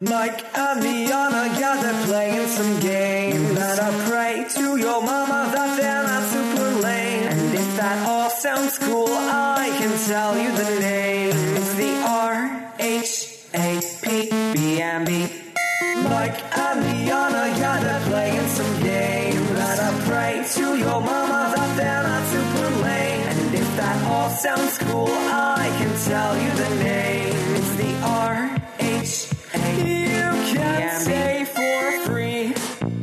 Mike and yeah, they're playing some games. And I pray to your mama that they're not super lame. And if that all sounds cool, I can tell you the name. It's the R-H-A-P-B-M-B. Mike and yeah, they're playing some games. And I pray to your mama that they're not super lame. And if that all sounds cool, I can tell you the name.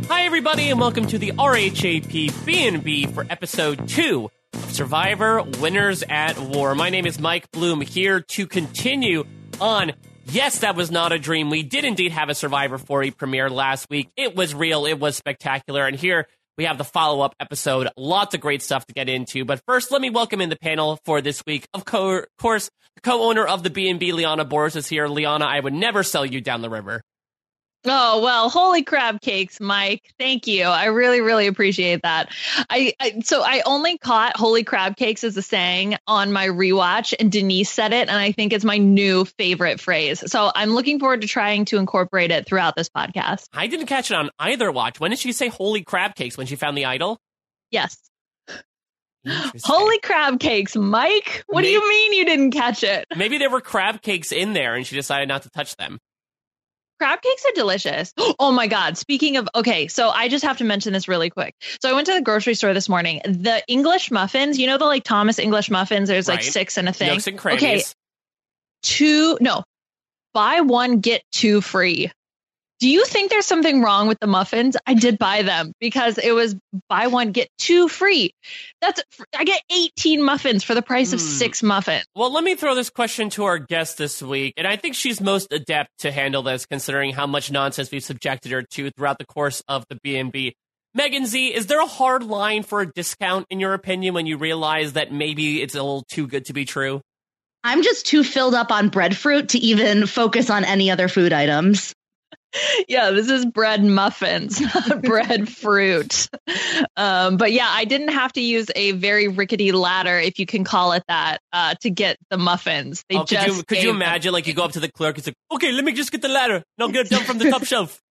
Hi, everybody, and welcome to the RHAP B&B for episode two of Survivor Winners at War. My name is Mike Bloom here to continue on. Yes, that was not a dream. We did indeed have a Survivor 4 premiere last week. It was real. It was spectacular. And here we have the follow up episode. Lots of great stuff to get into. But first, let me welcome in the panel for this week. Of co- course, co-owner of the B&B, Liana Boraas, is here. Liana, I would never sell you down the river. Oh well, holy crab cakes, Mike. Thank you. I really, really appreciate that. I, I so I only caught holy crab cakes as a saying on my rewatch, and Denise said it, and I think it's my new favorite phrase. So I'm looking forward to trying to incorporate it throughout this podcast. I didn't catch it on either watch. When did she say holy crab cakes when she found the idol? Yes. Interesting. Holy crab cakes, Mike. What do you mean you didn't catch it? Maybe there were crab cakes in there and she decided not to touch them. Crab cakes are delicious. Oh my God. Speaking of, okay, so I just have to mention this really quick. So I went to the grocery store this morning. The English muffins, you know, the like Thomas English muffins, there's like six in a thing. Nooks and crannies. Okay, two, no, buy one, get two free. Do you think there's something wrong with the muffins? I did buy them because it was buy one, get two free. That's, I get 18 muffins for the price of Hmm. six muffins. Well, let me throw this question to our guest this week, and I think she's most adept to handle this, considering how much nonsense we've subjected her to throughout the course of the B and B. Megan Z, is there a hard line for a discount in your opinion when you realize that maybe it's a little too good to be true? I'm just too filled up on breadfruit to even focus on any other food items. Yeah, this is bread muffins, not bread fruit. Um, but yeah, I didn't have to use a very rickety ladder, if you can call it that, uh, to get the muffins. They Oh, could just you could you gave them- imagine like you go up to the clerk and say, "Okay, let me just get the ladder. and I'll get it done from the top shelf."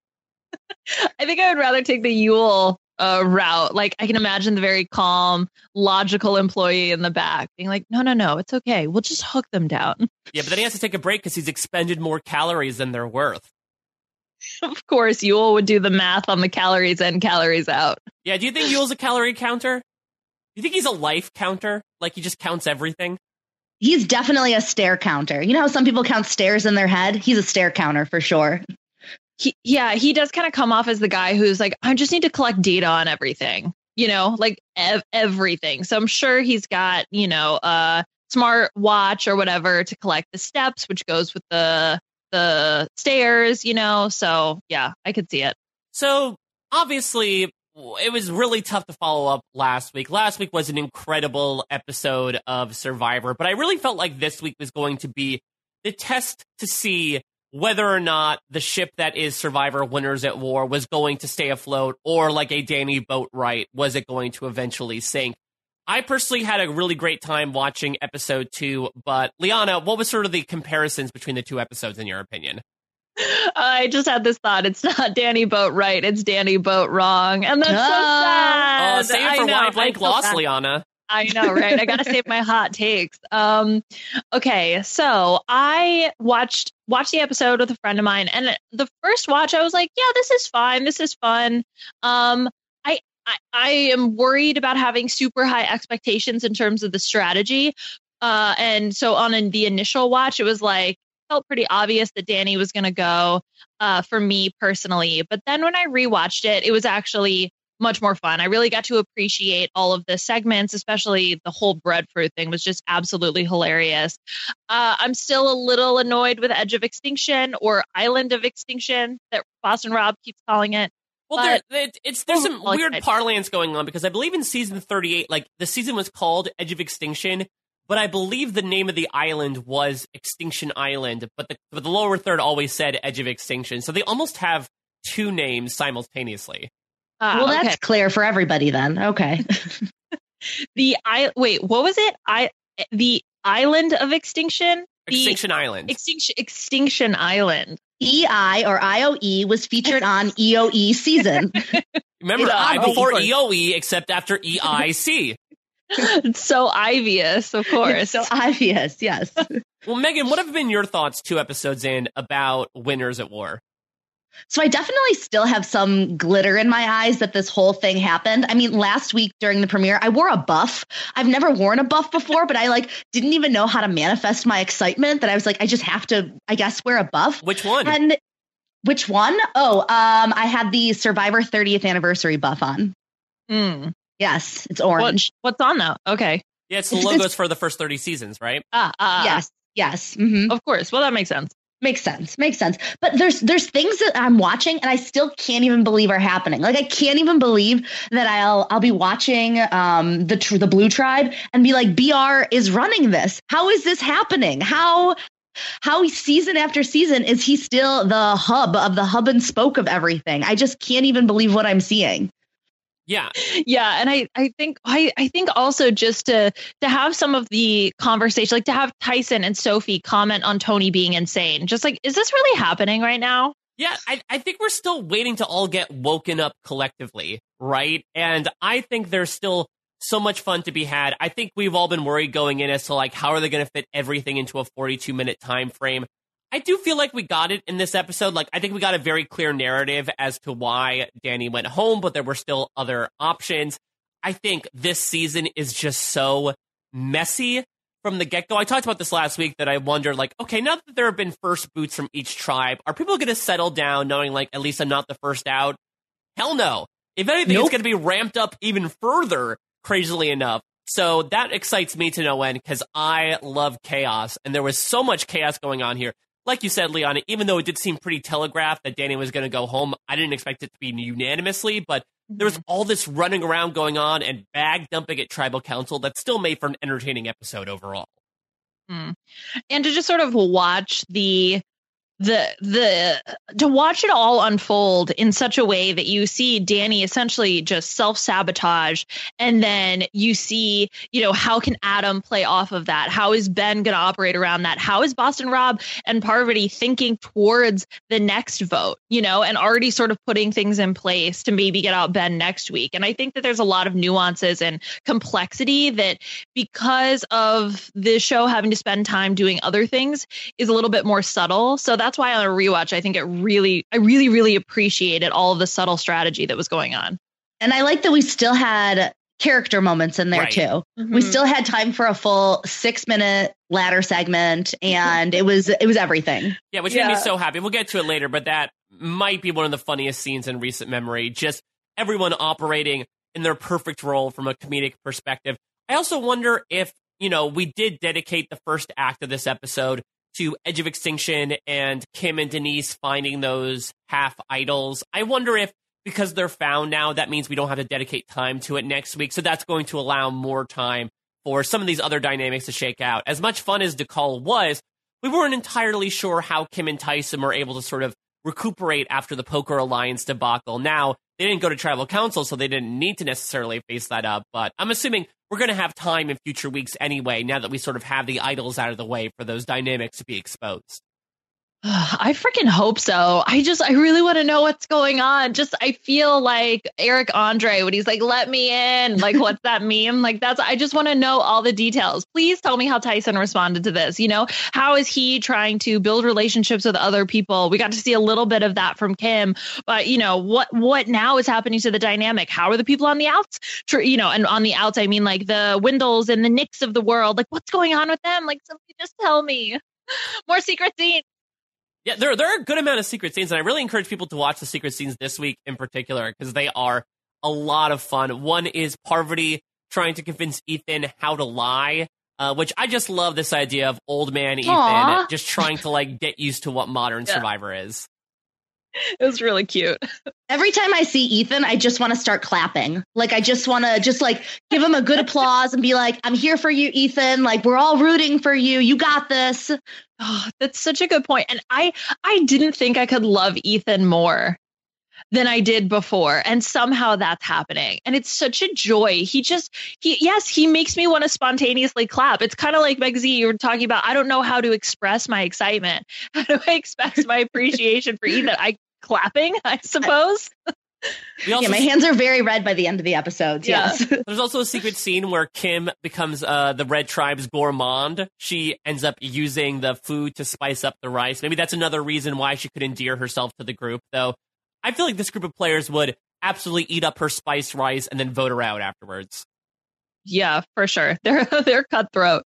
I think I would rather take the Yule uh, route. Like I can imagine the very calm, logical employee in the back being like, "No, no, no, it's okay. We'll just hook them down." Yeah, but then he has to take a break because he's expended more calories than they're worth. of course, Yule would do the math on the calories in, calories out. Yeah, do you think Yule's a calorie counter? Do you think he's a life counter? Like he just counts everything? He's definitely a stair counter. You know how some people count stairs in their head? He's a stair counter for sure. he, yeah, he does kind of come off as the guy who's like, I just need to collect data on everything, you know, like ev- everything. So I'm sure he's got, you know, a smart watch or whatever to collect the steps, which goes with the the stairs, you know. So yeah, I could see it. So obviously, it was really tough to follow up last week. Last week was an incredible episode of Survivor, but I really felt like this week was going to be the test to see whether or not the ship that is Survivor Winners at War was going to stay afloat, or like a Danni Boatwright, was it going to eventually sink? I personally had a really great time watching episode two, but Liana, what was sort of the comparisons between the two episodes in your opinion? I just had this thought. It's not Danni Boat right. It's Danni Boat wrong, and that's so Ah. sad. Oh, save it for know, why I blank feel loss, bad. Liana. I know, right? I gotta save my hot takes. Um, okay, so I watched watched the episode with a friend of mine, and the first watch, I was like, "Yeah, this is fine. This is fun." Um, I, am worried about having super high expectations in terms of the strategy, uh, and so on in the initial watch, it was like felt pretty obvious that Danni was going to go uh, for me personally. But then when I rewatched it, it was actually much more fun. I really got to appreciate all of the segments, especially the whole breadfruit thing was just absolutely hilarious. Uh, I'm still a little annoyed with Edge of Extinction or Island of Extinction that Boston Rob keeps calling it. Well, there, it, it's there's some Well, weird I- parlance going on because I believe in season 38, like the season was called Edge of Extinction, but I believe the name of the island was Extinction Island, but the but the lower third always said Edge of Extinction, so they almost have two names simultaneously. Uh, well, okay. that's clear for everybody then. Okay. the I wait, what was it? I the Island of Extinction. The Extinction Island. Extinction Extinction Island. EI or IOE was featured on EOE season. Remember, Yeah, I of before. EOE, except after E EIC. It's so obvious, of course. It's so obvious, yes. well, Megan, what have been your thoughts two episodes in about Winners at War? So I definitely still have some glitter in my eyes that this whole thing happened. I mean, last week during the premiere, I wore a buff. I've never worn a buff before, but I like didn't even know how to manifest my excitement that I was like, I just have to, I guess, wear a buff. Which one? And which one? Oh, um, I had the Survivor 30th anniversary buff on. Hmm. Yes, it's What, orange. what's on though? Okay. yeah, it's the it's- logos for the first 30 seasons, right? Ah, ah, yes, yes. hmm Of course. Well, that makes sense. Makes sense. Makes sense. But there's there's things that I'm watching and I still can't even believe are happening. Like I can't even believe that I'll I'll be watching um the tr- the Blue Tribe and be like BR is running this. How is this happening? How how season after season is he still the hub of the hub and spoke of everything? I just can't even believe what I'm seeing. Yeah. Yeah, and I I think I I think also just to to have some of the conversation, like to have Tyson and Sophie comment on Tony being insane. Just like, is this really happening right now? Yeah, I, I think we're still waiting to all get woken up collectively, right? And I think there's still so much fun to be had. I think we've all been worried going in as to like how are they going to fit everything into a 42 minute time frame. I do feel like we got it in this episode. Like I think we got a very clear narrative as to why Danni went home, but there were still other options. I think this season is just so messy from the get go. I talked about this last week that I wondered, like, okay, now that there have been first boots from each tribe, are people going to settle down knowing, like, at least I'm not the first out? Hell no. If anything, it's going to be ramped up even further, crazily enough. So that excites me to no end because I love chaos, and there was so much chaos going on here. Like you said, Leon, even though it did seem pretty telegraphed that Danni was going to go home, I didn't expect it to be unanimously, but there was mm-hmm. all this running around going on and bag dumping at tribal council that still made for an entertaining episode overall. Mm. and to just sort of watch the the the to watch it all unfold in such a way that you see Danni essentially just self-sabotage and then you see you know how can Adam play off of that? How is Ben going to operate around that? How is Boston Rob and Parvati thinking towards the next vote you know and already sort of putting things in place to maybe get out Ben next week? And I think that there's a lot of nuances and complexity that because of the show having to spend time doing other things is a little bit more subtle. So that's why on a rewatch, I think it really, I really, really appreciated all of the subtle strategy that was going on. And I like that we still had character moments in there Right. too. Mm-hmm. We still had time for a full six minute ladder segment and it was it was everything. Yeah, which made me so happy. We'll get to it later, but that might be one of the funniest scenes in recent memory. Just everyone operating in their perfect role from a comedic perspective. I also wonder if, you know, we did dedicate the first act of this episode to Edge of Extinction and Kim and Denise finding those half idols. I wonder if because they're found now, that means we don't have to dedicate time to it next week. So that's going to allow more time for some of these other dynamics to shake out. As much fun as Dakal was, we weren't entirely sure how Kim and Tyson were able to sort of recuperate after the Poker Alliance debacle. Now, they didn't go to tribal council, so they didn't need to necessarily face that up. But I'm assuming we're going to have time in future weeks anyway, now that we sort of have the idols out of the way for those dynamics to be exposed. I freaking hope so. I just, I really want to know what's going on. Just, I feel like Eric Andre when he's like, let me in. Like, what's that meme? Like, that's, I just want to know all the details. Please tell me how Tyson responded to this. You know, how is he trying to build relationships with other people? We got to see a little bit of that from Kim, but you know, what, what now is happening to the dynamic? How are the people on the outs, you know, and on the outs, I mean, like the Wendells and the Nicks of the world. Like, what's going on with them? Like, somebody just tell me more secret scenes. Yeah, there, there are a good amount of secret scenes, and I really encourage people to watch the secret scenes this week in particular because they are a lot of fun. One is Parvati trying to convince Ethan how to lie, uh, which I just love this idea of old man Ethan Aw. just trying to like get used to what modern Yeah. Survivor is. It was really cute. Every time I see Ethan, I just want to start clapping. Like I just want to just like give him a good applause and be like, "I'm here for you, Ethan. Like we're all rooting for you. You got this." Oh, that's such a good point. And I I didn't think I could love Ethan more than I did before. And somehow that's happening. And it's such a joy. He just he yes, he makes me want to spontaneously clap. It's kind of like Meg Z, you were talking about. I don't know how to express my excitement. How do I express my appreciation for Ethan? I clapping, I suppose. We also yeah, my hands are very red by the end of the episodes. Yeah. Yes. There's also a secret scene where Kim becomes uh, the Red Tribe's gourmand. She ends up using the food to spice up the rice. Maybe that's another reason why she could endear herself to the group, though. I feel like this group of players would absolutely eat up her spiced rice and then vote her out afterwards. Yeah, for sure. They're they're cutthroat.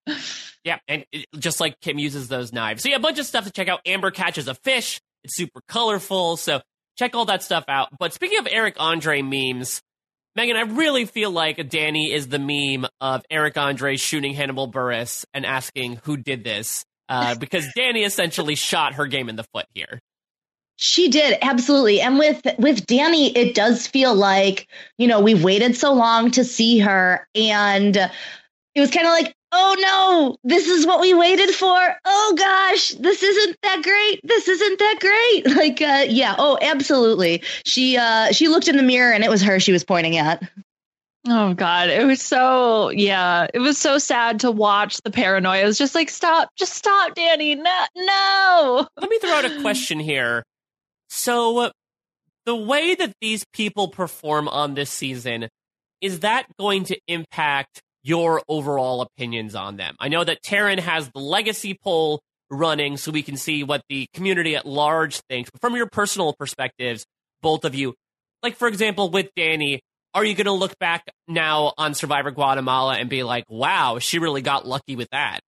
Yeah, and it, just like Kim uses those knives. So yeah, a bunch of stuff to check out. Amber catches a fish. It's super colorful. So check all that stuff out. But speaking of Eric Andre memes, Megan, I really feel like Danni is the meme of Eric Andre shooting Hannibal Buress and asking who did this. Uh, because Danni essentially shot her game in the foot here. She did absolutely, and with with Danni, it does feel like you know we've waited so long to see her, and it was kind of like, oh no, this is what we waited for. Oh gosh, this isn't that great. This isn't that great. Like, uh, yeah, oh, absolutely. She uh, she looked in the mirror, and it was her she was pointing at. Oh God, it was so yeah, it was so sad to watch the paranoia. It was just like, stop, just stop, Danni. No, no. Let me throw out a question here. So, uh, the way that these people perform on this season, is that going to impact your overall opinions on them? I know that Taryn has the legacy poll running so we can see what the community at large thinks. But from your personal perspectives, both of you, like for example, with Danni, are you going to look back now on Survivor Guatemala and be like, wow, she really got lucky with that?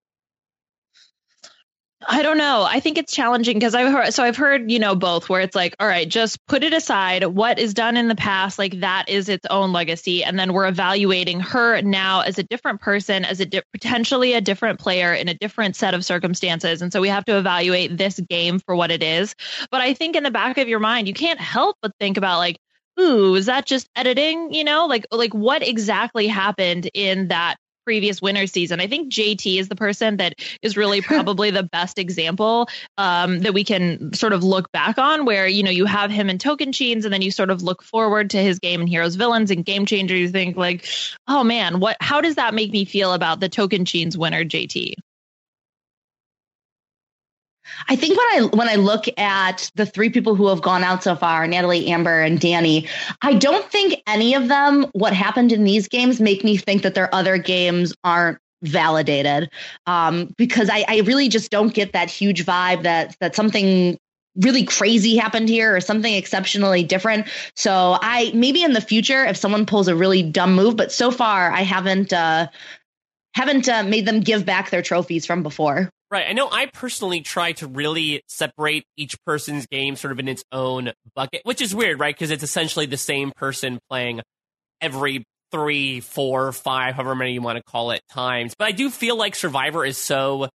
I don't know. I think it's challenging because I've heard so I've heard, you know, both where it's like, all right, just put it aside. What is done in the past, like that is its own legacy. And then we're evaluating her now as a different person, as a di- potentially a different player in a different set of circumstances. And so we have to evaluate this game for what it is. But I think in the back of your mind, you can't help but think about like, ooh, is that just editing? You know, like like what exactly happened in that previous winter season. I think JT is the person that is really probably the best example um, that we can sort of look back on, where you know you have him in Tocantins, and then you sort of look forward to his game in Heroes Villains and Game Changer. You think like, oh man, what? How does that make me feel about the Tocantins winner, JT? I think when I when I look at the three people who have gone out so far, Natalie, Amber, and Danni, I don't think any of them what happened in these games make me think that their other games aren't validated. Um, because I, I really just don't get that huge vibe that that something really crazy happened here or something exceptionally different. So I maybe in the future if someone pulls a really dumb move, but so far I haven't uh haven't uh, made them give back their trophies from before. Right. I know I personally try to really separate each person's game sort of in its own bucket, which is weird, right? Because it's essentially the same person playing every three, four, five, however many you want to call it times. But I do feel like Survivor is so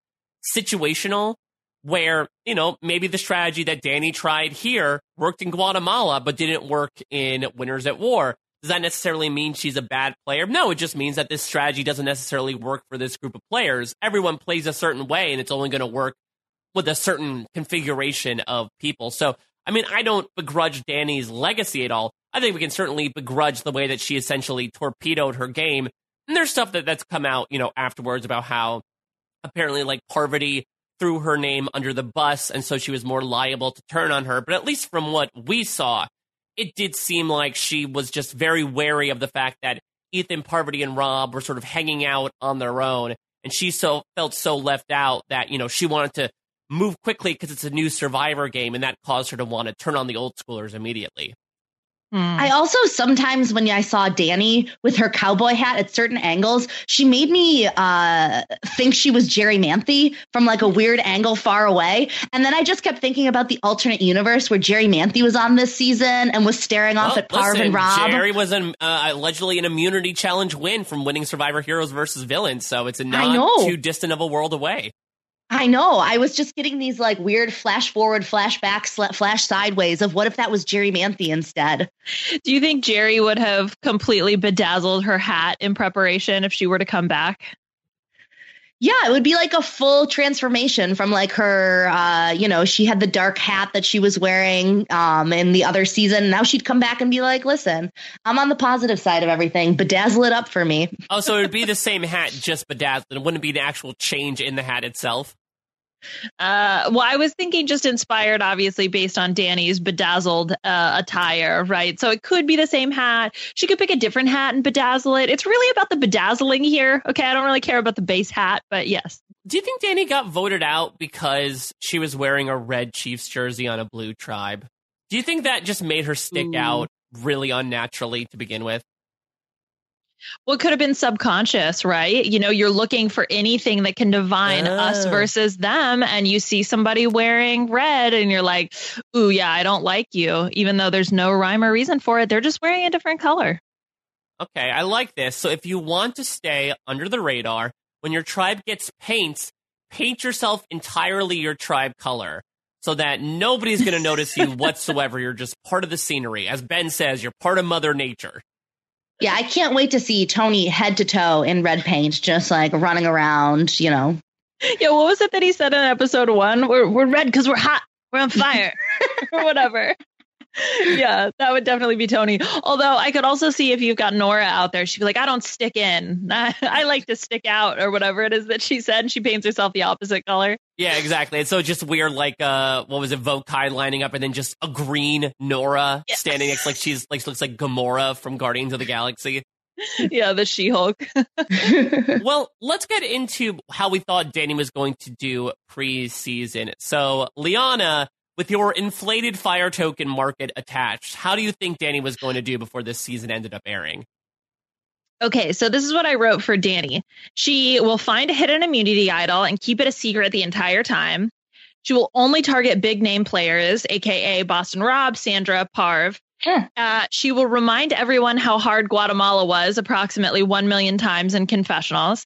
situational where, you know, maybe the strategy that Danni tried here worked in Guatemala, but didn't work in Winners at War. Does that necessarily mean she's a bad player? No, it just means that this strategy doesn't necessarily work for this group of players. Everyone plays a certain way, and it's only going to work with a certain configuration of people. So, I mean, I don't begrudge Danni's legacy at all. I think we can certainly begrudge the way that she essentially torpedoed her game. And there's stuff that, that's come out, you know, afterwards about how apparently like Parvati threw her name under the bus, and so she was more liable to turn on her. But at least from what we saw, it did seem like she was just very wary of the fact that Ethan, Parvati, and Rob were sort of hanging out on their own, and she so felt so left out that you know she wanted to move quickly because it's a new Survivor game, and that caused her to want to turn on the old schoolers immediately. I also sometimes when I saw Danni with her cowboy hat at certain angles, she made me uh, think she was Jerri Manthey from like a weird angle far away. And then I just kept thinking about the alternate universe where Jerri Manthey was on this season and was staring off Well, at Parv listen, and Rob. Jerry was an, uh, allegedly an immunity challenge win from winning Survivor Heroes versus Villains, so it's a not too distant of a world away. I know. I was just getting these like weird flash forward, flashback, sla- flash sideways of what if that was Jerri Manthey instead? Do you think Jerry would have completely bedazzled her hat in preparation if she were to come back? Yeah, it would be like a full transformation from like her, uh, you know, she had the dark hat that she was wearing um, in the other season. Now she'd come back and be like, listen, I'm on the positive side of everything. Bedazzle it up for me. Oh, so it would be the same hat, just bedazzled. It wouldn't be an actual change in the hat itself. Uh, well, I was thinking just inspired, obviously, based on Danni's bedazzled uh, attire, right? So it could be the same hat. She could pick a different hat and bedazzle it. It's really about the bedazzling here. Okay, I don't really care about the base hat, but yes. Do you think Danni got voted out because she was wearing a red Chiefs jersey on a blue tribe? Do you think that just made her stick Ooh. out really unnaturally to begin with? Well, it could have been subconscious, right? You know, you're looking for anything that can divine us Oh. versus them, and you see somebody wearing red, and you're like, ooh, yeah, I don't like you, even though there's no rhyme or reason for it. They're just wearing a different color. Okay, I like this. So if you want to stay under the radar, when your tribe gets paints, paint yourself entirely your tribe color so that nobody's going to notice you whatsoever. You're just part of the scenery. As Ben says, you're part of Mother Nature. Yeah, I can't wait to see Tony head to toe in red paint, just like running around, you know. Yeah, what was it that he said in episode one? We're we're red because we're hot. We're on fire, or whatever. yeah, that would definitely be Tony. Although I could also see if you've got Nora out there, she'd be like, "I don't stick in. I, I like to stick out," or whatever it is that she said. She paints herself the opposite color. Yeah, exactly. It's so just weird, like uh, what was it, Vokai lining up, and then just a green Nora Yeah. standing next, like she's like looks like Gamora from Guardians of the Galaxy. yeah, the She-Hulk. well, let's get into how we thought Danni was going to do preseason. So, Liana, with your inflated fire token market attached, how do you think Danni was going to do before this season ended up airing? Okay, so this is what I wrote for Danni. She will find a hidden immunity idol and keep it a secret the entire time. She will only target big name players, aka Boston Rob, Sandra, Parv. Huh. Uh, she will remind everyone how hard Guatemala was approximately 1 million times in confessionals.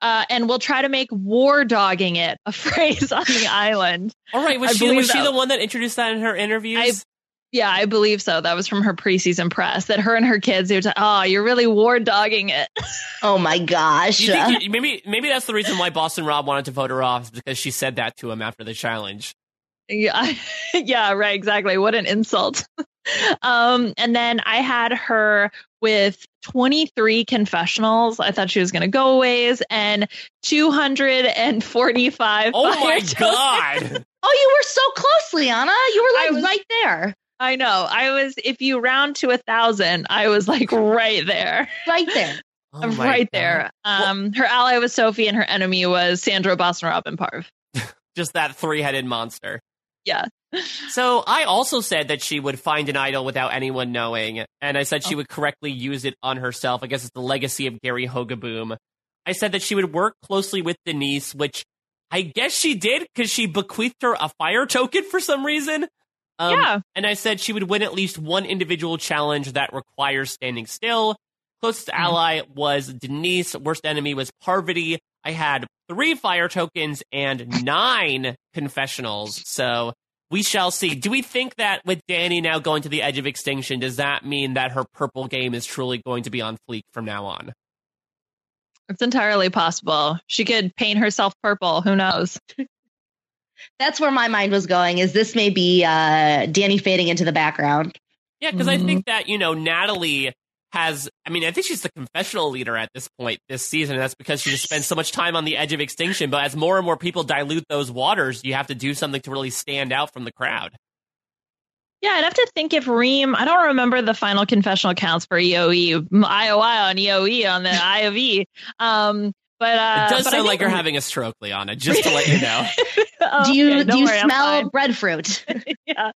Uh, and we'll try to make war dogging it a phrase on the island. All right, was I she believe was she the one that introduced that in her interviews? Yeah, I believe so. That was from her preseason press that her and her kids, they were like, oh, you're really war dogging it. oh my gosh. You think maybe maybe that's the reason why Boston Rob wanted to vote her off because she said that to him after the challenge. Yeah, yeah, right, exactly. What an insult. um, and then I had her with 23 confessionals. I thought she was going to go aways and 245. Oh my tokens. god! oh, you were so close, Liana. You were like was- right there. I know. I was, if you round to a thousand, I was like right there. Right there. Oh right God. there. Um, her ally was Sophie and her enemy was Sandra Boston Robin Parv. Just that three-headed monster. Yeah. So I also said that she would find an idol without anyone knowing, and I said she would correctly use it on herself. I guess it's the legacy of Gary Hogeboom. I said that she would work closely with Denise, which I guess she did because she bequeathed her a fire token for some reason. Um, Yeah. And I said she would win at least one individual challenge that requires standing still. Closest Mm-hmm. ally was Denise. Worst enemy was Parvati. I had three fire tokens and nine confessionals. So we shall see. Do we think that with Danni now going to the edge of extinction, does that mean that her purple game is truly going to be on fleek from now on? It's entirely possible. She could paint herself purple. Who knows? That's where my mind was going. Is this may be uh, Danni fading into the background? Yeah, because I think that, you know, Natalie has, I mean, I think she's the confessional leader at this point this season. And that's because she just spends so much time on the edge of extinction. But as more and more people dilute those waters, you have to do something to really stand out from the crowd. Yeah, I'd have to think if Reem. I don't remember the final confessional counts for EOE, IOI on EOE on the I of E. Um, but uh, it does but sound like you're having a stroke, Liana, just to let you know. Oh, do you okay, don't you worry, smell breadfruit? yeah.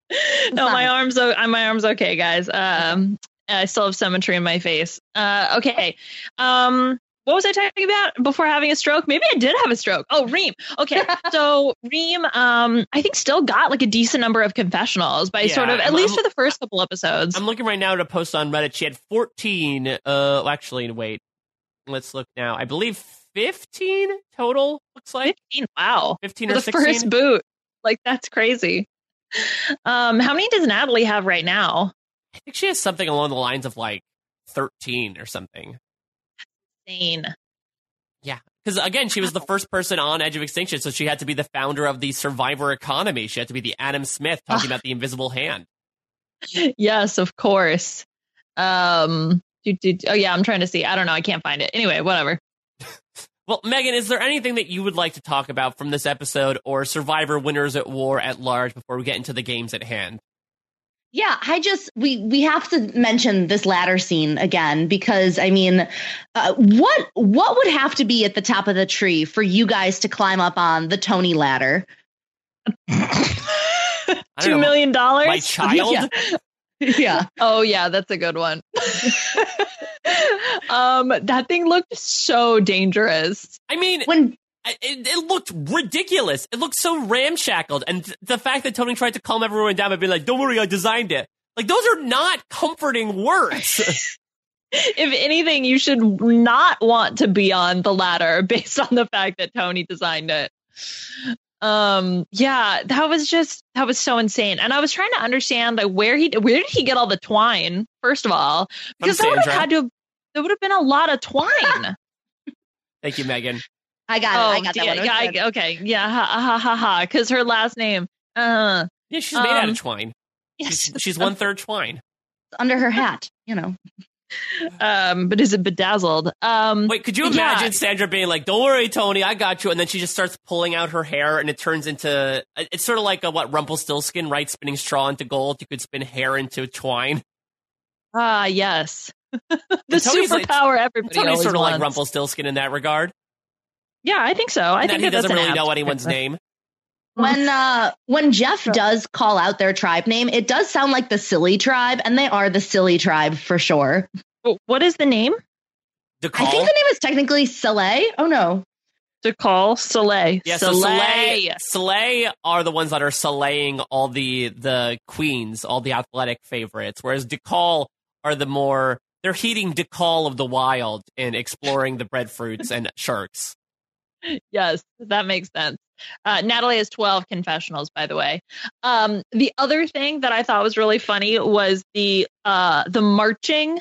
No, my arms. o- My arms. Okay, guys. Um, I still have symmetry in my face. Uh, okay. Um, what was I talking about before having a stroke? Maybe I did have a stroke. Oh, Reem. Okay, so Reem, um, I think still got like a decent number of confessionals by Yeah, sort of at I'm- least I'm- for the first couple episodes. I'm looking right now at a post on Reddit. She had 14. Uh, well, actually, wait. Let's look now. I believe 15 total. Looks like 15. Wow. 15 For or the 16. first boot. Like that's crazy. Um, how many does Natalie have right now? I think she has something along the lines of like 13 or something. Insane. Yeah. Because again, she was the first person on Edge of Extinction, so she had to be the founder of the survivor economy. She had to be the Adam Smith talking Ah. about the invisible hand. yes, of course. Um, do, do, oh yeah, I'm trying to see. I don't know. I can't find it. Anyway, whatever. Well, Megan, is there anything that you would like to talk about from this episode or Survivor Winners at War at large before we get into the games at hand? Yeah, I just we we have to mention this ladder scene again because I mean, uh, what what would have to be at the top of the tree for you guys to climb up on the Tony ladder? I don't Two know, million dollars. My child? Yeah. yeah, Oh yeah, that's a good one. um, that thing looked so dangerous. I mean, when I- it, it looked ridiculous. It looked so ramshackled. And th- the fact that Tony tried to calm everyone down by being like, don't worry, I designed it. Like, those are not comforting words. If anything, you should not want to be on the ladder based on the fact that Tony designed it. Um, yeah, that was just that was so insane. And I was trying to understand like where he where did he get all the twine? First of all, because that would have had to there would have been a lot of twine. Thank you, Megan. I got it, I got that yeah, one. It yeah. I- okay, yeah, ha ha ha ha. Because her last name, uh, Yeah, she's made out Um, of twine. yes, She's, she's one third twine. under her hat, you know. um, but is it bedazzled? Um, Wait, could you Yeah. imagine Sandra being like, "Don't worry, Tony, I got you," and then she just starts pulling out her hair, and it turns into it's sort of like a what Rumpelstiltskin, right? Spinning straw into gold. You could spin hair into twine. ah, yes, the Tony's like- superpower everybody Tony's always sort of like wants. Rumpelstiltskin in that regard. Yeah, I think so. I and think that he that doesn't really know anyone's name. When uh when Jeff does call out their tribe name, it does sound like the silly tribe, and they are the silly tribe for sure. What is the name? The I think the name is technically Sele. Oh no. To call Sele. Yeah, so Sele. Sele, Sele are the ones that are Soleilling all the the queens, all the athletic favorites, whereas Dakal are the more they're heeding DeCall of the wild and exploring the breadfruits and sharks. Yes, that makes sense. Uh, Natalie has 12 confessionals, by the way. Um, the other thing that I thought was really funny was the uh, the marching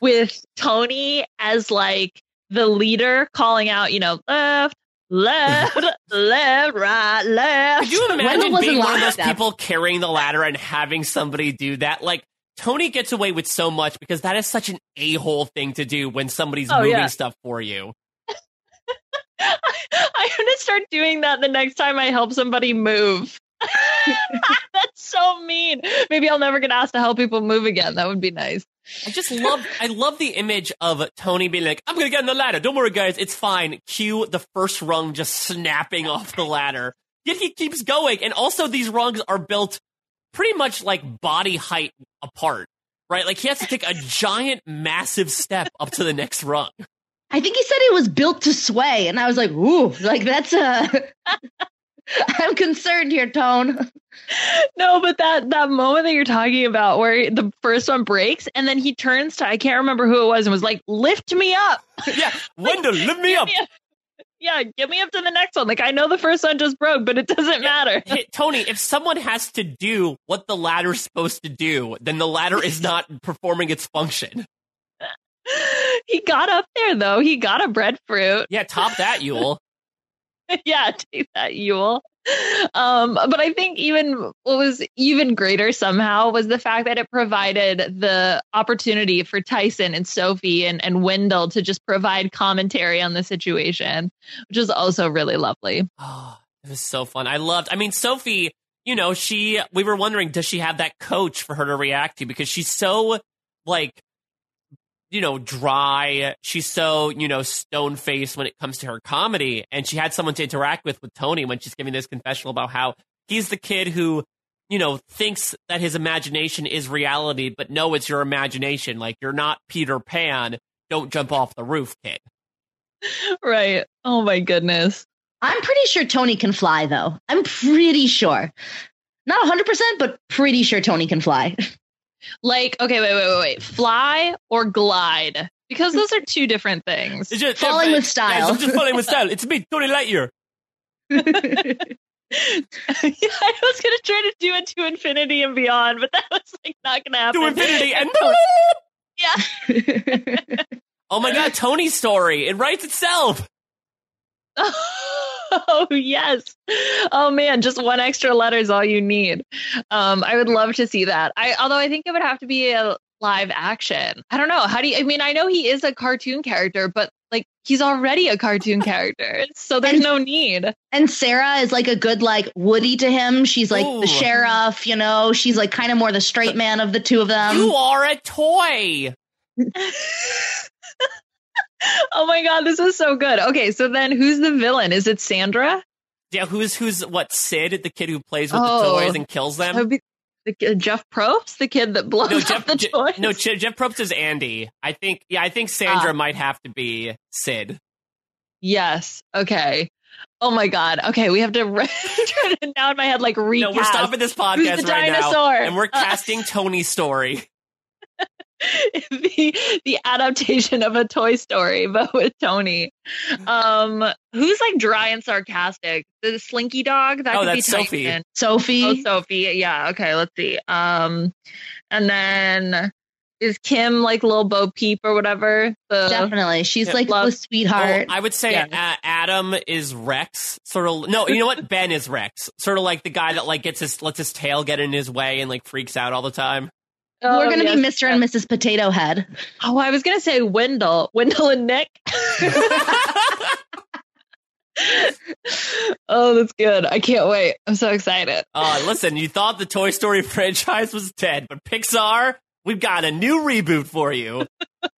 with Tony as like the leader calling out, you know, left, left, left, right, left. Could you imagine being one of those people carrying the ladder and having somebody do that? Like Tony gets away with so much because that is such an a hole thing to do when somebody's Oh, moving yeah. stuff for you. I'm gonna start doing that the next time I help somebody move. That's so mean. Maybe I'll never get asked to help people move again. That would be nice. I just love I love the image of Tony being like, I'm gonna get on the ladder. Don't worry, guys, it's fine. Cue the first rung just snapping off the ladder. Yet he keeps going, and also these rungs are built pretty much like body height apart. Right? Like he has to take a giant, massive step up to the next rung. I think he said it was built to sway, and I was like, ooh, like that's uh I'm concerned here, Tone. No, but that that moment that you're talking about where the first one breaks and then he turns to I can't remember who it was and was like, "Lift me up." Yeah, Wendell, lift me up. me up. Yeah, get me up to the next one. Like I know the first one just broke, but it doesn't matter. Hey, Tony, if someone has to do what the ladder's supposed to do, then the ladder is not performing its function. he got up there though. He got a breadfruit. Yeah, top that, Yule. yeah, take that, Yule. um, but I think even what was even greater somehow was the fact that it provided the opportunity for Tyson and Sophie and, and Wendell to just provide commentary on the situation, which is also really lovely. Oh, it was so fun. I loved. I mean, Sophie. You know, she. We were wondering, does she have that coach for her to react to? Because she's so like you know, dry. She's so, you know, stone faced when it comes to her comedy. And she had someone to interact with with Tony when she's giving this confessional about how he's the kid who, you know, thinks that his imagination is reality, but no, it's your imagination. Like, you're not Peter Pan. Don't jump off the roof, kid. Right. Oh my goodness. I'm pretty sure Tony can fly, though. I'm pretty sure. Not 100%, but pretty sure Tony can fly. Like, okay, wait, wait, wait, wait. Fly or glide? Because those are two different things. It's just, Falling with style. Guys, I'm just falling with style. It's me, Tony Lightyear. yeah, I was gonna try to do it to infinity and beyond, but that was like not gonna happen. To infinity and yeah. oh my god, Tony's story. It writes itself. Oh yes. Oh man, just one extra letter is all you need. Um, I would love to see that. I although I think it would have to be a live action. I don't know. How do you I mean I know he is a cartoon character, but like he's already a cartoon character. So there's And- no need. and Sarah is like a good, like, Woody to him. She's like Ooh. the sheriff, you know? She's like kind of more the straight man of the two of them. you are a toy. Oh my god, this is so good. Okay, so then who's the villain? Is it Sandra? Yeah, who's who's what? Sid, the kid who plays with Oh. the toys and kills them. be the, uh, Jeff Probst, the kid that blows No, up Jeff. the Je- toys. no, Je- Jeff Probst is Andy. I think. Yeah, I think Sandra Ah. might have to be Sid. Yes. Okay. Oh my god. Okay, we have to re- turn it now in my head like recast. No, we're stopping this podcast right now, dinosaur? and we're Uh, casting Tony's story. the the adaptation of a Toy Story, but with Tony. Um, who's like dry and sarcastic? The Slinky Dog. That Oh, could be that's Sophie. Tyson. Sophie. Oh, Sophie. Yeah. Okay. Let's see. Um, and then is Kim like little Bo Peep or whatever? The Definitely. She's Yeah. like Love- the sweetheart. Oh, I would say Yeah. uh, Adam is Rex. Sort of. No, you know what? Ben is Rex. Sort of like the guy that like gets his lets his tail get in his way and like freaks out all the time. Oh, We're going to yes, be Mr. and Mrs. Potato Head. Oh, I was gonna say Wendell, Wendell and Nick. oh, that's good. I can't wait. I'm so excited. Uh, listen, you thought the Toy Story franchise was dead, but Pixar, we've got a new reboot for you.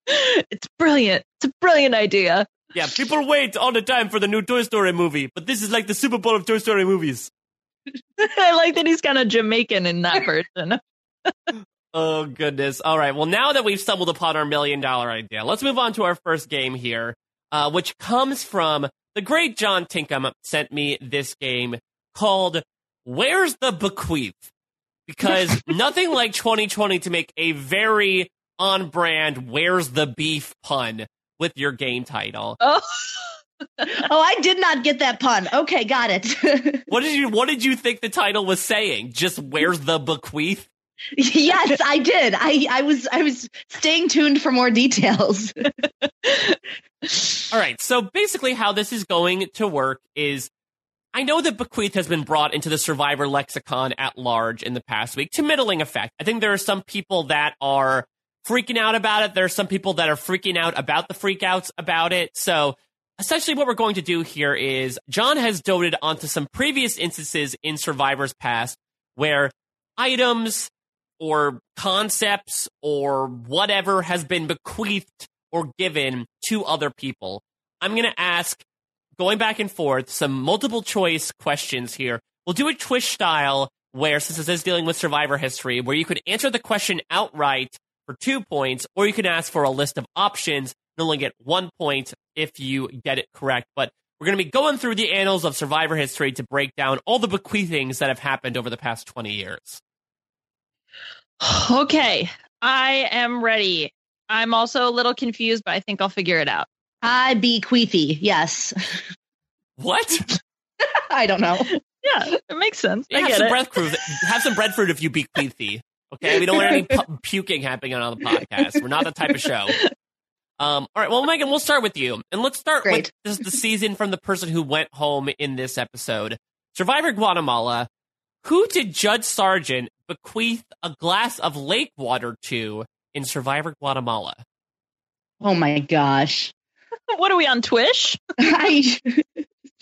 It's brilliant. It's a brilliant idea. Yeah, people wait all the time for the new Toy Story movie, but this is like the Super Bowl of Toy Story movies. I like that he's kind of Jamaican in that version. Oh, goodness. All right. Well, now that we've stumbled upon our million dollar idea, let's move on to our first game here, uh, which comes from the great John Tinkham sent me this game called Where's the Bequeath? Because nothing like 2020 to make a very on brand Where's the Beef pun with your game title. Oh, Oh, I did not get that pun. Okay, got it. What did you what did you think the title was saying? Just Where's the Bequeath? Yes, I did. I, I was I was staying tuned for more details. All right. So basically, how this is going to work is I know that bequeath has been brought into the survivor lexicon at large in the past week to middling effect. I think there are some people that are freaking out about it. There are some people that are freaking out about the freakouts about it. So essentially, what we're going to do here is John has doted onto some previous instances in survivors past where items or concepts or whatever has been bequeathed or given to other people. I'm going to ask, going back and forth, some multiple choice questions here. We'll do it Twitch style, where since this is dealing with survivor history, where you could answer the question outright for two points, or you can ask for a list of options and only get one point if you get it correct. But we're going to be going through the annals of survivor history to break down all the bequeathings that have happened over the past 20 years. okay. I am ready. I'm also a little confused, but I think I'll figure it out. I be queefy. Yes. What? I don't know. Yeah, it makes sense. Yeah, I have get some it. breadfruit. Have some breadfruit if you be queefy. Okay, we don't want any pu- puking happening on the podcast. We're not that type of show. Um, all right, well, Megan, we'll start with you, and let's start with Great. this, the season from the person who went home in this episode. Survivor Guatemala. Who did Judd Sergeant bequeath a glass of lake water to in Survivor Guatemala? Oh my gosh. What are we on Twitch? I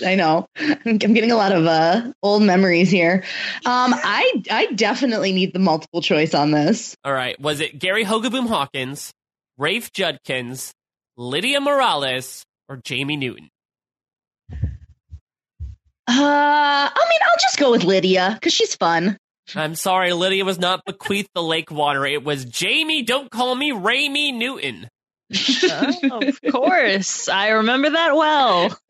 I know. I'm getting a lot of uh old memories here. Um I I definitely need the multiple choice on this. All right. Was it Gary Hogeboom Hawkins, Rafe Judkins, Lydia Morales, or Jamie Newton? Uh I mean I'll just go with Lydia cuz she's fun. I'm sorry, Lydia was not bequeathed the lake water. It was Jamie, don't call me Ramey Newton. oh, of course. I remember that well.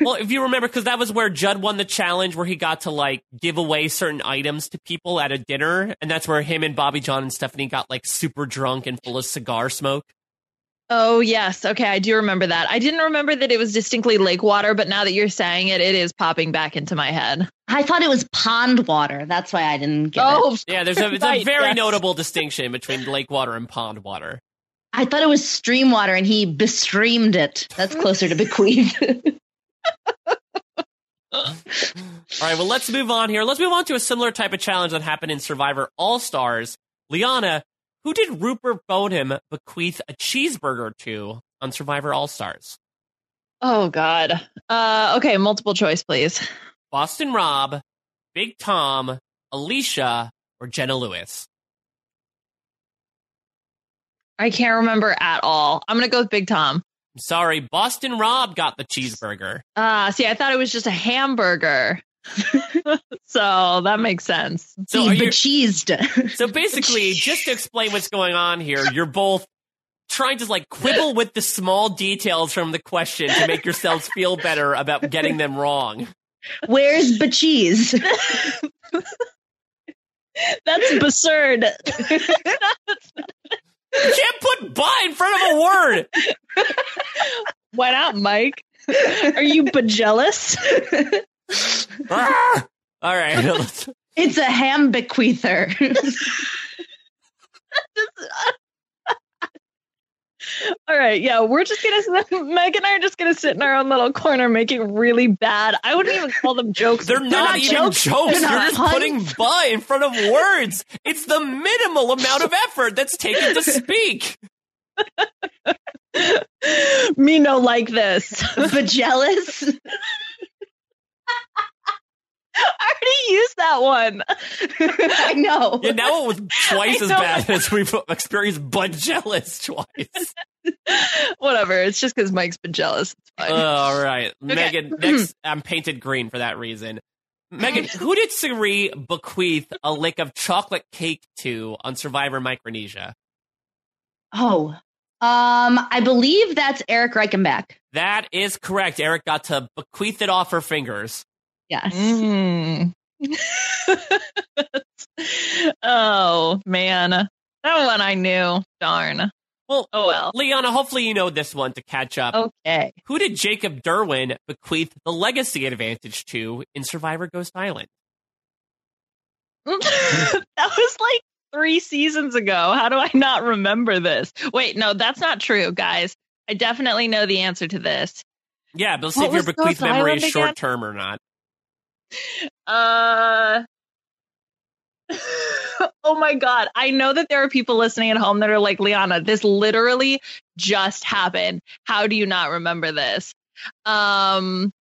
well, if you remember, because that was where Judd won the challenge where he got to like give away certain items to people at a dinner. And that's where him and Bobby Jon and Stephanie got like super drunk and full of cigar smoke. Oh, yes. Okay. I do remember that. I didn't remember that it was distinctly lake water, but now that you're saying it, it is popping back into my head. I thought it was pond water. That's why I didn't get Oh, it. Yeah, there's a, it's a very yes. notable distinction between lake water and pond water. I thought it was stream water and he bestreamed it. That's closer to bequeath. All right, well, let's move on here. Let's move on to a similar type of challenge that happened in Survivor All Stars. Liana, who did Rupert Boneham bequeath a cheeseburger to on Survivor All Stars? Oh, God. Uh, okay. Multiple choice, please. Boston Rob, Big Tom, Alicia, or Jenna Lewis? I can't remember at all. I'm going to go with Big Tom. I'm sorry, Boston Rob got the cheeseburger. Uh, see, I thought it was just a hamburger. so that makes sense. So, he are you, so basically, just to explain what's going on here, you're both trying to like quibble with the small details from the question to make yourselves feel better about getting them wrong. Where's becheese? That's absurd. You can't put "by" in front of a word. Why not, Mike? Are you jealous? Ah! All right, It's a ham bequeather. All right, yeah, we're just gonna Meg and I are just gonna sit in our own little corner making really bad. I wouldn't even call them jokes. they're, not, not even jokes. jokes. They're You're not just puns. putting "by" in front of words. It's the minimal amount of effort that's taken to speak. Me no like this. but jealous. I already used that one. I know. Yeah, now it was twice as bad as we've experienced "but jealous" twice. Whatever. It's just because Mike's been jealous. It's fine. All right, Megan. Next, I'm painted green for that reason. Megan, who did Cirie bequeath a lick of chocolate cake to on Survivor Micronesia? Oh. Um, I believe that's Erik Reichenbach. That is correct. Erik got to bequeath it off her fingers. Yes. Mm. oh man, that one I knew. Darn. Well, Oh well. Liana, hopefully you know this one to catch up. Okay. Who did Jacob Derwin bequeath the legacy advantage to in Survivor Ghost Island? that was like three seasons ago. How do I not remember this? Wait, no, that's not true, guys. I definitely know the answer to this. Yeah, but let's see What if your was bequeath memory is short term or not. Uh. oh my god. I know that there are people listening at home that are like, Liana, this literally just happened. How do you not remember this? Um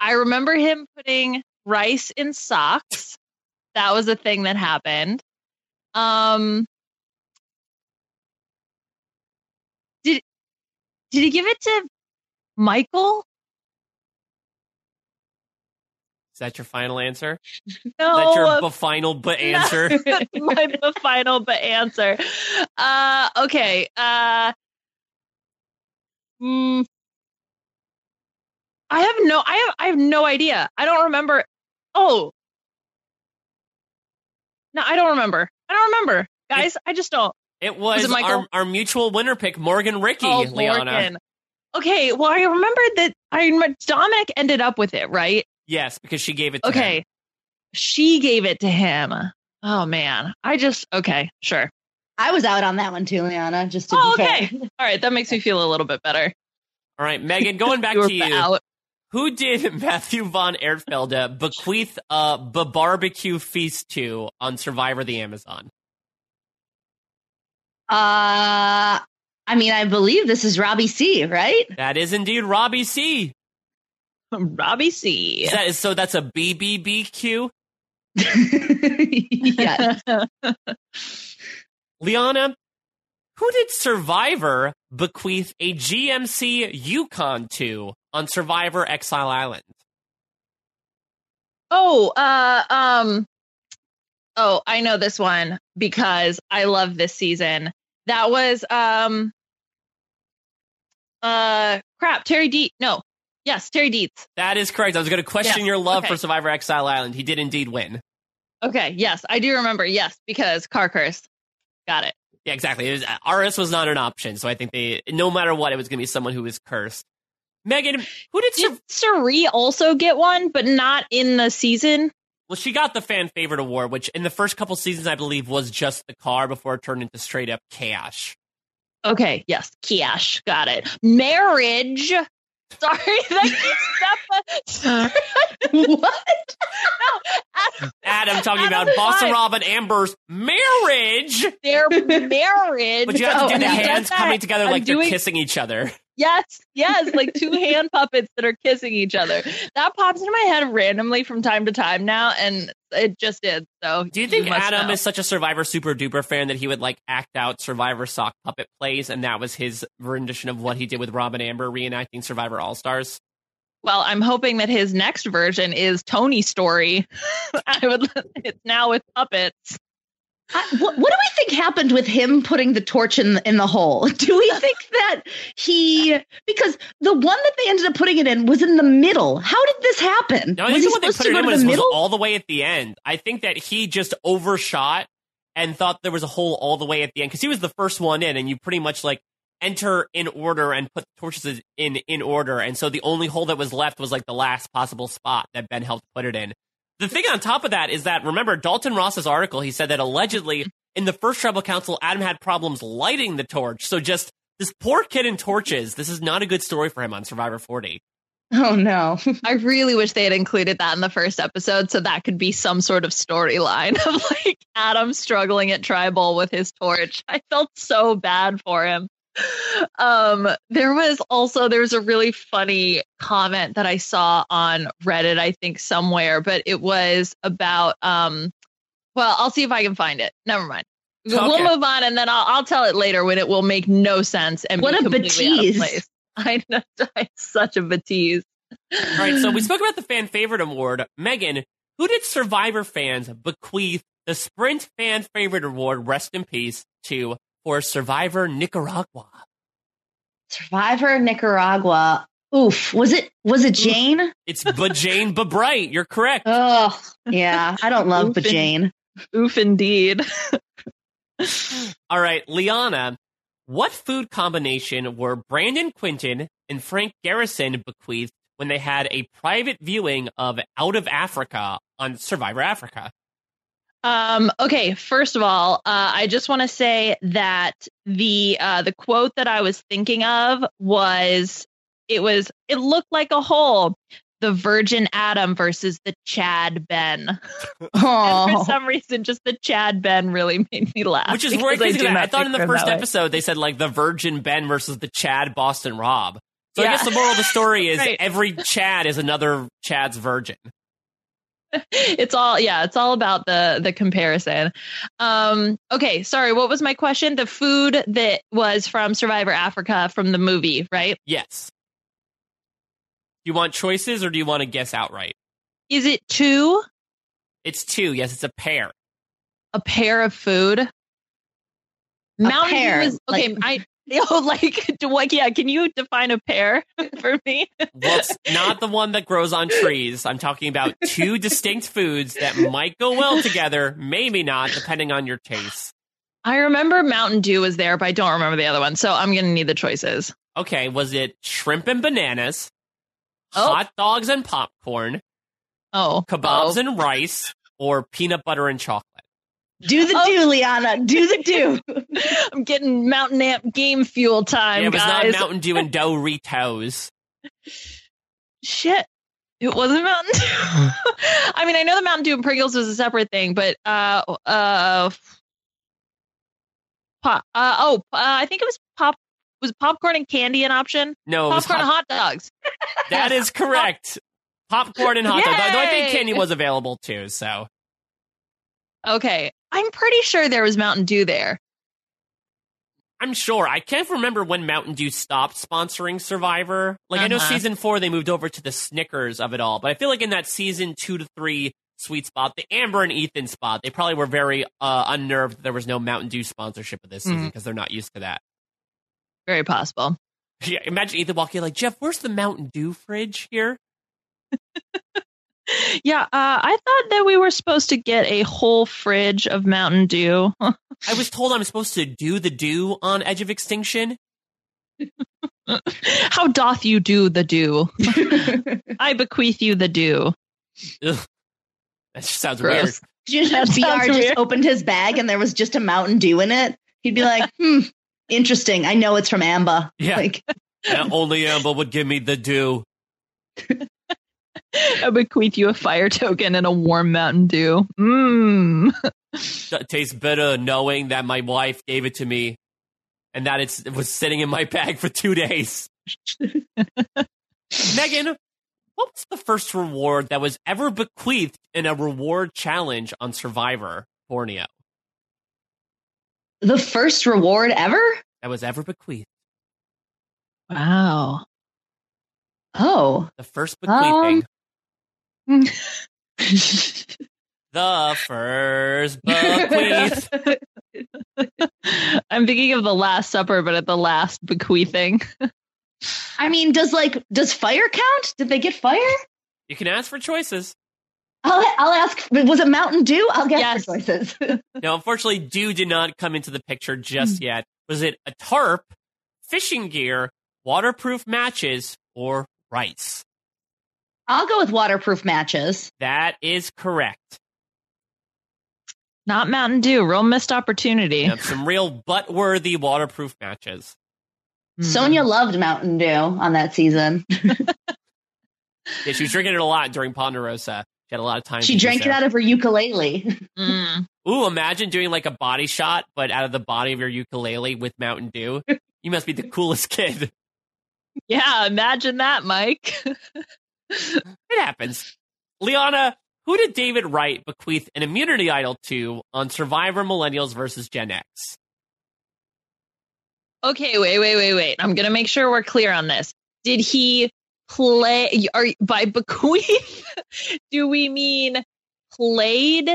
I remember him putting rice in socks. That was a thing that happened. Um Did did he give it to Michael? Is that your final answer? No. That's your b- final but answer? my final but answer. Uh okay. Uh mm, I have no I have I have no idea. I don't remember. Oh. No, I don't remember. I don't remember. Guys, I just don't. It was, it Michael? our, our mutual winner pick, Morgan Ricke, oh, Liana. Morgan. Okay, well I remembered that I Domenick ended up with it, right? Yes, because she gave it to Okay. him. She gave it to him. Oh man. I just okay, sure. I was out on that one too, Liana, just to Oh, be okay. fair. All right, that makes me feel a little bit better. All right, Megan, going back You to you. out. Who did Matthew Von Ertfelda bequeath a b- barbecue feast to on Survivor the Amazon? Uh, I mean, I believe this is Robbie C, right? That is indeed Robbie C. Robbie C. Is so that's a BBBQ? yes. Liana, who did Survivor bequeath a GMC Yukon to on Survivor Exile Island? Oh, uh, um, oh, I know this one because I love this season. That was, um, uh, crap, Terry Deet. No, yes, Terry Deitz. That is correct. I was going to question Yes, your love okay. for Survivor Exile Island. He did indeed win. Okay, yes, I do remember. Yes, because car curse. Got it. Yeah, exactly. It was, Aras was not an option, so I think they, no matter what, it was going to be someone who was cursed. Megan, who did Did Cirie also get one, but not in the season? Well, she got the fan favorite award, which in the first couple seasons, I believe, was just the car before it turned into straight up cash. Okay, yes, Kiash. Got it. Marriage. Sorry, that Sorry. what? No, Adam talking Adam about Boston won. Rob and Amber's marriage, their marriage. but you have to Oh, do and the hands coming together I'm like they're kissing each other. Yes, yes, like two hand puppets that are kissing each other. That pops into my head randomly from time to time now, and it just did. So, Do you think must Adam know. is such a Survivor super duper fan that he would like act out Survivor sock puppet plays, and that was his rendition of what he did with Robin Amber reenacting Survivor All Stars? Well, I'm hoping that his next version is Tony's story. I would. It's now with puppets. I, what, what do we think happened with him putting the torch in in the hole? Do we think that he because the one that they ended up putting it in was in the middle? How did this happen? No, I was think he the one they supposed put to it go in to was, the was middle? all the way at the end. I think that he just overshot and thought there was a hole all the way at the end because he was the first one in, and you pretty much like enter in order and put the torches in in order, and so the only hole that was left was like the last possible spot that Ben helped put it in. The thing on top of that is that remember Dalton Ross's article. He said that allegedly in the first tribal council, Adam had problems lighting the torch. So just this poor kid in torches. This is not a good story for him on Survivor 40. oh no! I really wish they had included that in the first episode, so that could be some sort of storyline of like Adam struggling at tribal with his torch. I felt so bad for him. Um, there was also there was a really funny comment that I saw on Reddit, I think somewhere, but it was about um. Well, I'll see if I can find it. Never mind. Okay. We'll move on, and then I'll, I'll tell it later when it will make no sense and What be a completely out of betise. place. I know, it's such a betise. All right, so we spoke about the fan favorite award. Megan, who did Survivor fans bequeath the Sprint Fan Favorite Award, rest in peace, to for Survivor Nicaragua? Survivor Nicaragua. Oof. Was it was it Jane? It's Bajane Babright. You're correct. Oh yeah. I don't love Oof, and- Jane. Oof, indeed. All right, Liana, what food combination were Brandon Quinton and Frank Garrison bequeathed when they had a private viewing of Out of Africa on Survivor Africa? Um, okay, first of all, uh, I just want to say that the uh, the quote that I was thinking of was it was it looked like a hole. The Virgin Adam versus the Chad Ben. And for Oh. some reason, just the Chad Ben really made me laugh. Which is because crazy. I, I thought in the first that way. episode they said like the Virgin Ben versus the Chad Boston Rob. So I guess the moral of the story is Right. every Chad is another Chad's virgin. it's all yeah it's all about the the comparison um okay sorry what was my question the food that was from survivor africa from the movie right Yes. You want choices or do you want to guess outright? is it two It's two. Yes, it's a pair. a pair of food Mountain Dew is okay like- i oh like do like yeah can you define a pear for me Well, it's not the one that grows on trees. I'm talking about two distinct foods that might go well together, maybe not, depending on your taste. i remember mountain dew was there but i don't remember the other one so i'm gonna need the choices Okay, was it shrimp and bananas, Oh. hot dogs and popcorn, oh kebabs oh. and rice, or peanut butter and chocolate? Do the Oh. do, Liana. Do the do. i'm getting mountain amp game fuel time yeah, it was guys not Mountain Dew and Doritos. Shit. It wasn't Mountain Dew. I mean, I know the Mountain Dew and Pringles was a separate thing, but uh uh pop uh oh, uh, I think it was pop was popcorn and candy an option? No, it was Popcorn and hot- hot dogs. that is correct. Popcorn and hot dogs. Though I think candy was available too. So Okay. I'm pretty sure there was Mountain Dew there. I'm sure. I can't remember when Mountain Dew stopped sponsoring Survivor. Like I know Uh-huh. season four they moved over to the Snickers of it all, but I feel like in that season two to three sweet spot, the Amber and Ethan spot, they probably were very uh, unnerved that there was no Mountain Dew sponsorship of this season Mhm. because they're not used to that. Very possible. Yeah, imagine Ethan walking like Jeff, where's the Mountain Dew fridge here? Yeah, uh, I thought that we were supposed to get a whole fridge of Mountain Dew. I was told I'm supposed to do the do on Edge of Extinction. How doth you do the dew? I bequeath you the dew. Ugh. That just sounds Gross. weird. You know, That BR just weird. opened his bag and there was just a Mountain Dew in it. He'd be like, hmm, interesting. I know it's from Amber. Yeah. Like, Yeah, only Amber would give me the do. I bequeath you a fire token and a warm Mountain Dew. Mmm. That tastes better knowing that my wife gave it to me and that it's, it was sitting in my bag for two days. Megan, what was the first reward that was ever bequeathed in a reward challenge on Survivor Borneo? the first reward ever? That was ever bequeathed. Wow. Oh. The first Um, bequeathing. The first bequeath. I'm thinking of the Last Supper, but at the last bequeathing. I mean, does like does fire count? Did they get fire? You can ask for choices. I'll I'll ask. Was it Mountain Dew? I'll get Yes. for choices. Now, unfortunately, Dew did not come into the picture just hmm. yet. Was it a tarp, fishing gear, waterproof matches, or rice? I'll go with waterproof matches. That is correct. Not Mountain Dew. Real missed opportunity. Yep, some real butt-worthy waterproof matches. Sonja loved Mountain Dew on that season. Yeah, she was drinking it a lot during Ponderosa. She had a lot of time. She drank it out of her ukulele. Mm. Ooh, imagine doing like a body shot, but out of the body of your ukulele with Mountain Dew. You must be the coolest kid. Yeah, imagine that, Mike. It happens. Liana, who did David Wright bequeath an immunity idol to on Survivor Millennials versus Gen X? Okay, wait, wait, wait, wait. I'm gonna make sure we're clear on this. Did he play? Are by bequeath? do we mean played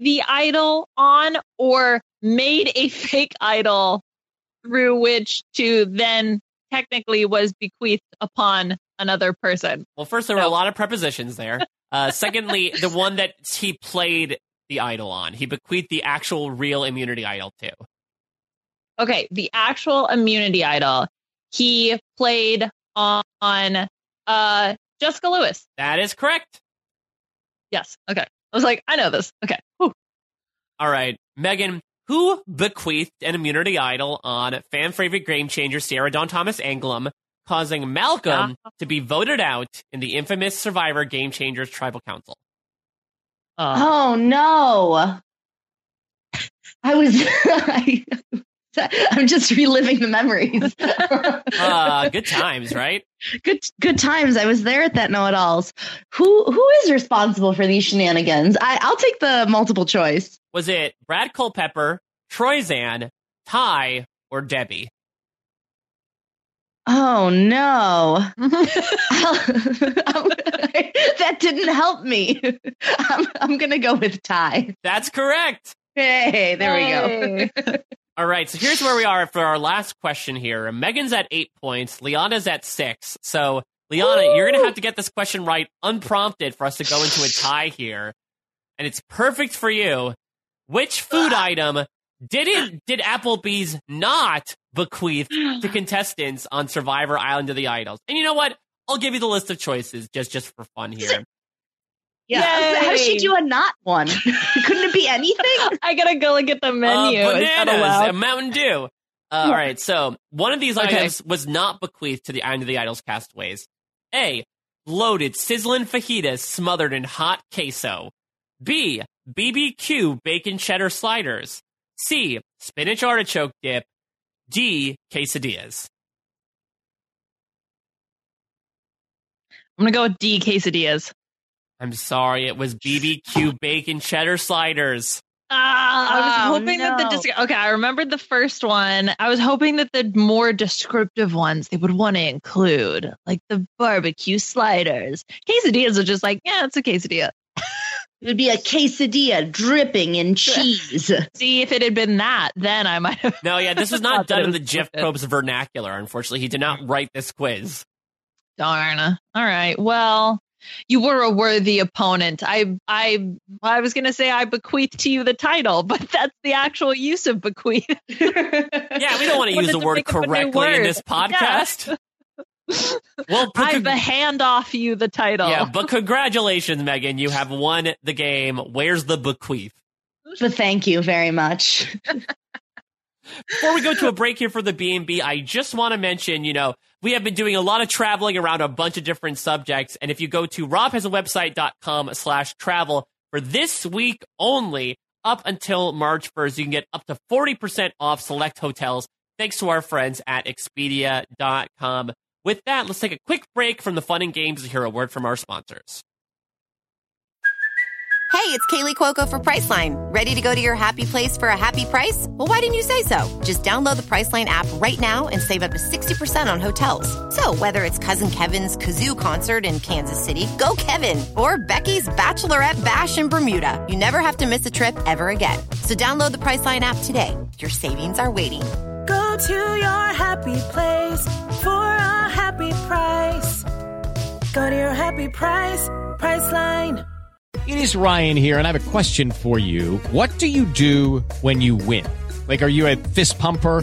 the idol on, or made a fake idol through which to then technically was bequeathed upon another person? Well, first, there were a lot of prepositions there. Uh, secondly, the one that he played the idol on, he bequeathed the actual real immunity idol to. Okay, the actual immunity idol he played on uh Jessica Lewis. That is correct. Yes. Okay. I was like, I know this. Okay. Whew. All right, Megan, who bequeathed an immunity idol on fan favorite game changer Sierra Dawn Thomas Anglum, causing Malcolm to be voted out in the infamous Survivor Game Changers Tribal Council? Uh, Oh no! I was. I, I'm just reliving the memories. Uh, good times, right? good good times. I was there at that know it alls. Who who is responsible for these shenanigans? I, I'll take the multiple choice. Was it Brad Culpepper, Troy Zan, Tai, or Debbie? Oh no! that didn't help me. I'm I'm gonna go with Tai. That's correct. Hey, there we go. All right, so here's where we are for our last question here. Megan's at eight points, Liana's at six. So, Liana, you're going to have to get this question right unprompted for us to go into a tie here. And it's perfect for you. Which food ah. item didn't did Applebee's not bequeath to contestants on Survivor Island of the Idols? And you know what? I'll give you the list of choices just just for fun here. Yeah. How does she do a not one? Couldn't it be anything? I gotta go look at the menu. Uh, Is bananas, allowed? a Mountain Dew. Uh, all right, so one of these Okay. items was not bequeathed to the Island of the Idols castaways. A. loaded sizzling fajitas smothered in hot queso. B. BBQ bacon cheddar sliders. C. Spinach artichoke dip. D. Quesadillas. I'm gonna go with D quesadillas. I'm sorry, it was BBQ bacon cheddar sliders. Ah, I was Oh, hoping that the dis- okay. I remembered the first one. I was hoping that the more descriptive ones they would want to include, like the barbecue sliders. Quesadillas are just like, yeah, it's a quesadilla. It would be a quesadilla dripping in cheese. See, if it had been that, then I might have. No, yeah, this was not done in the was Jeff scripted. Probst vernacular. Unfortunately, he did not write this quiz. Darn. All right. Well, you were a worthy opponent. I, I, I was gonna say I bequeath to you the title, but that's the actual use of bequeath. Yeah, we don't want to use the word make up a new correctly in this podcast. Well, but I con- hand off you the title. yeah, but congratulations, Megan. You have won the game. Where's the bequeath? but thank you very much. Before we go to a break here for the B&B, I just want to mention, you know, we have been doing a lot of traveling around a bunch of different subjects. And if you go to robhasawebsite.com slash travel for this week only, up until March 1st, you can get up to 40% off select hotels thanks to our friends at expedia.com. With that, let's take a quick break from the fun and games to hear a word from our sponsors. Hey, it's Kaley Cuoco for Priceline. Ready to go to your happy place for a happy price? Well, why didn't you say so? Just download the Priceline app right now and save up to 60% on hotels. So, whether it's Cousin Kevin's Kazoo concert in Kansas City, go Kevin, or Becky's Bachelorette Bash in Bermuda, you never have to miss a trip ever again. So, download the Priceline app today. Your savings are waiting. Go to your happy place for a happy price. Go to your happy price, Priceline. It is Ryan here, and I have a question for you. What do you do when you win? Like, are you a fist pumper?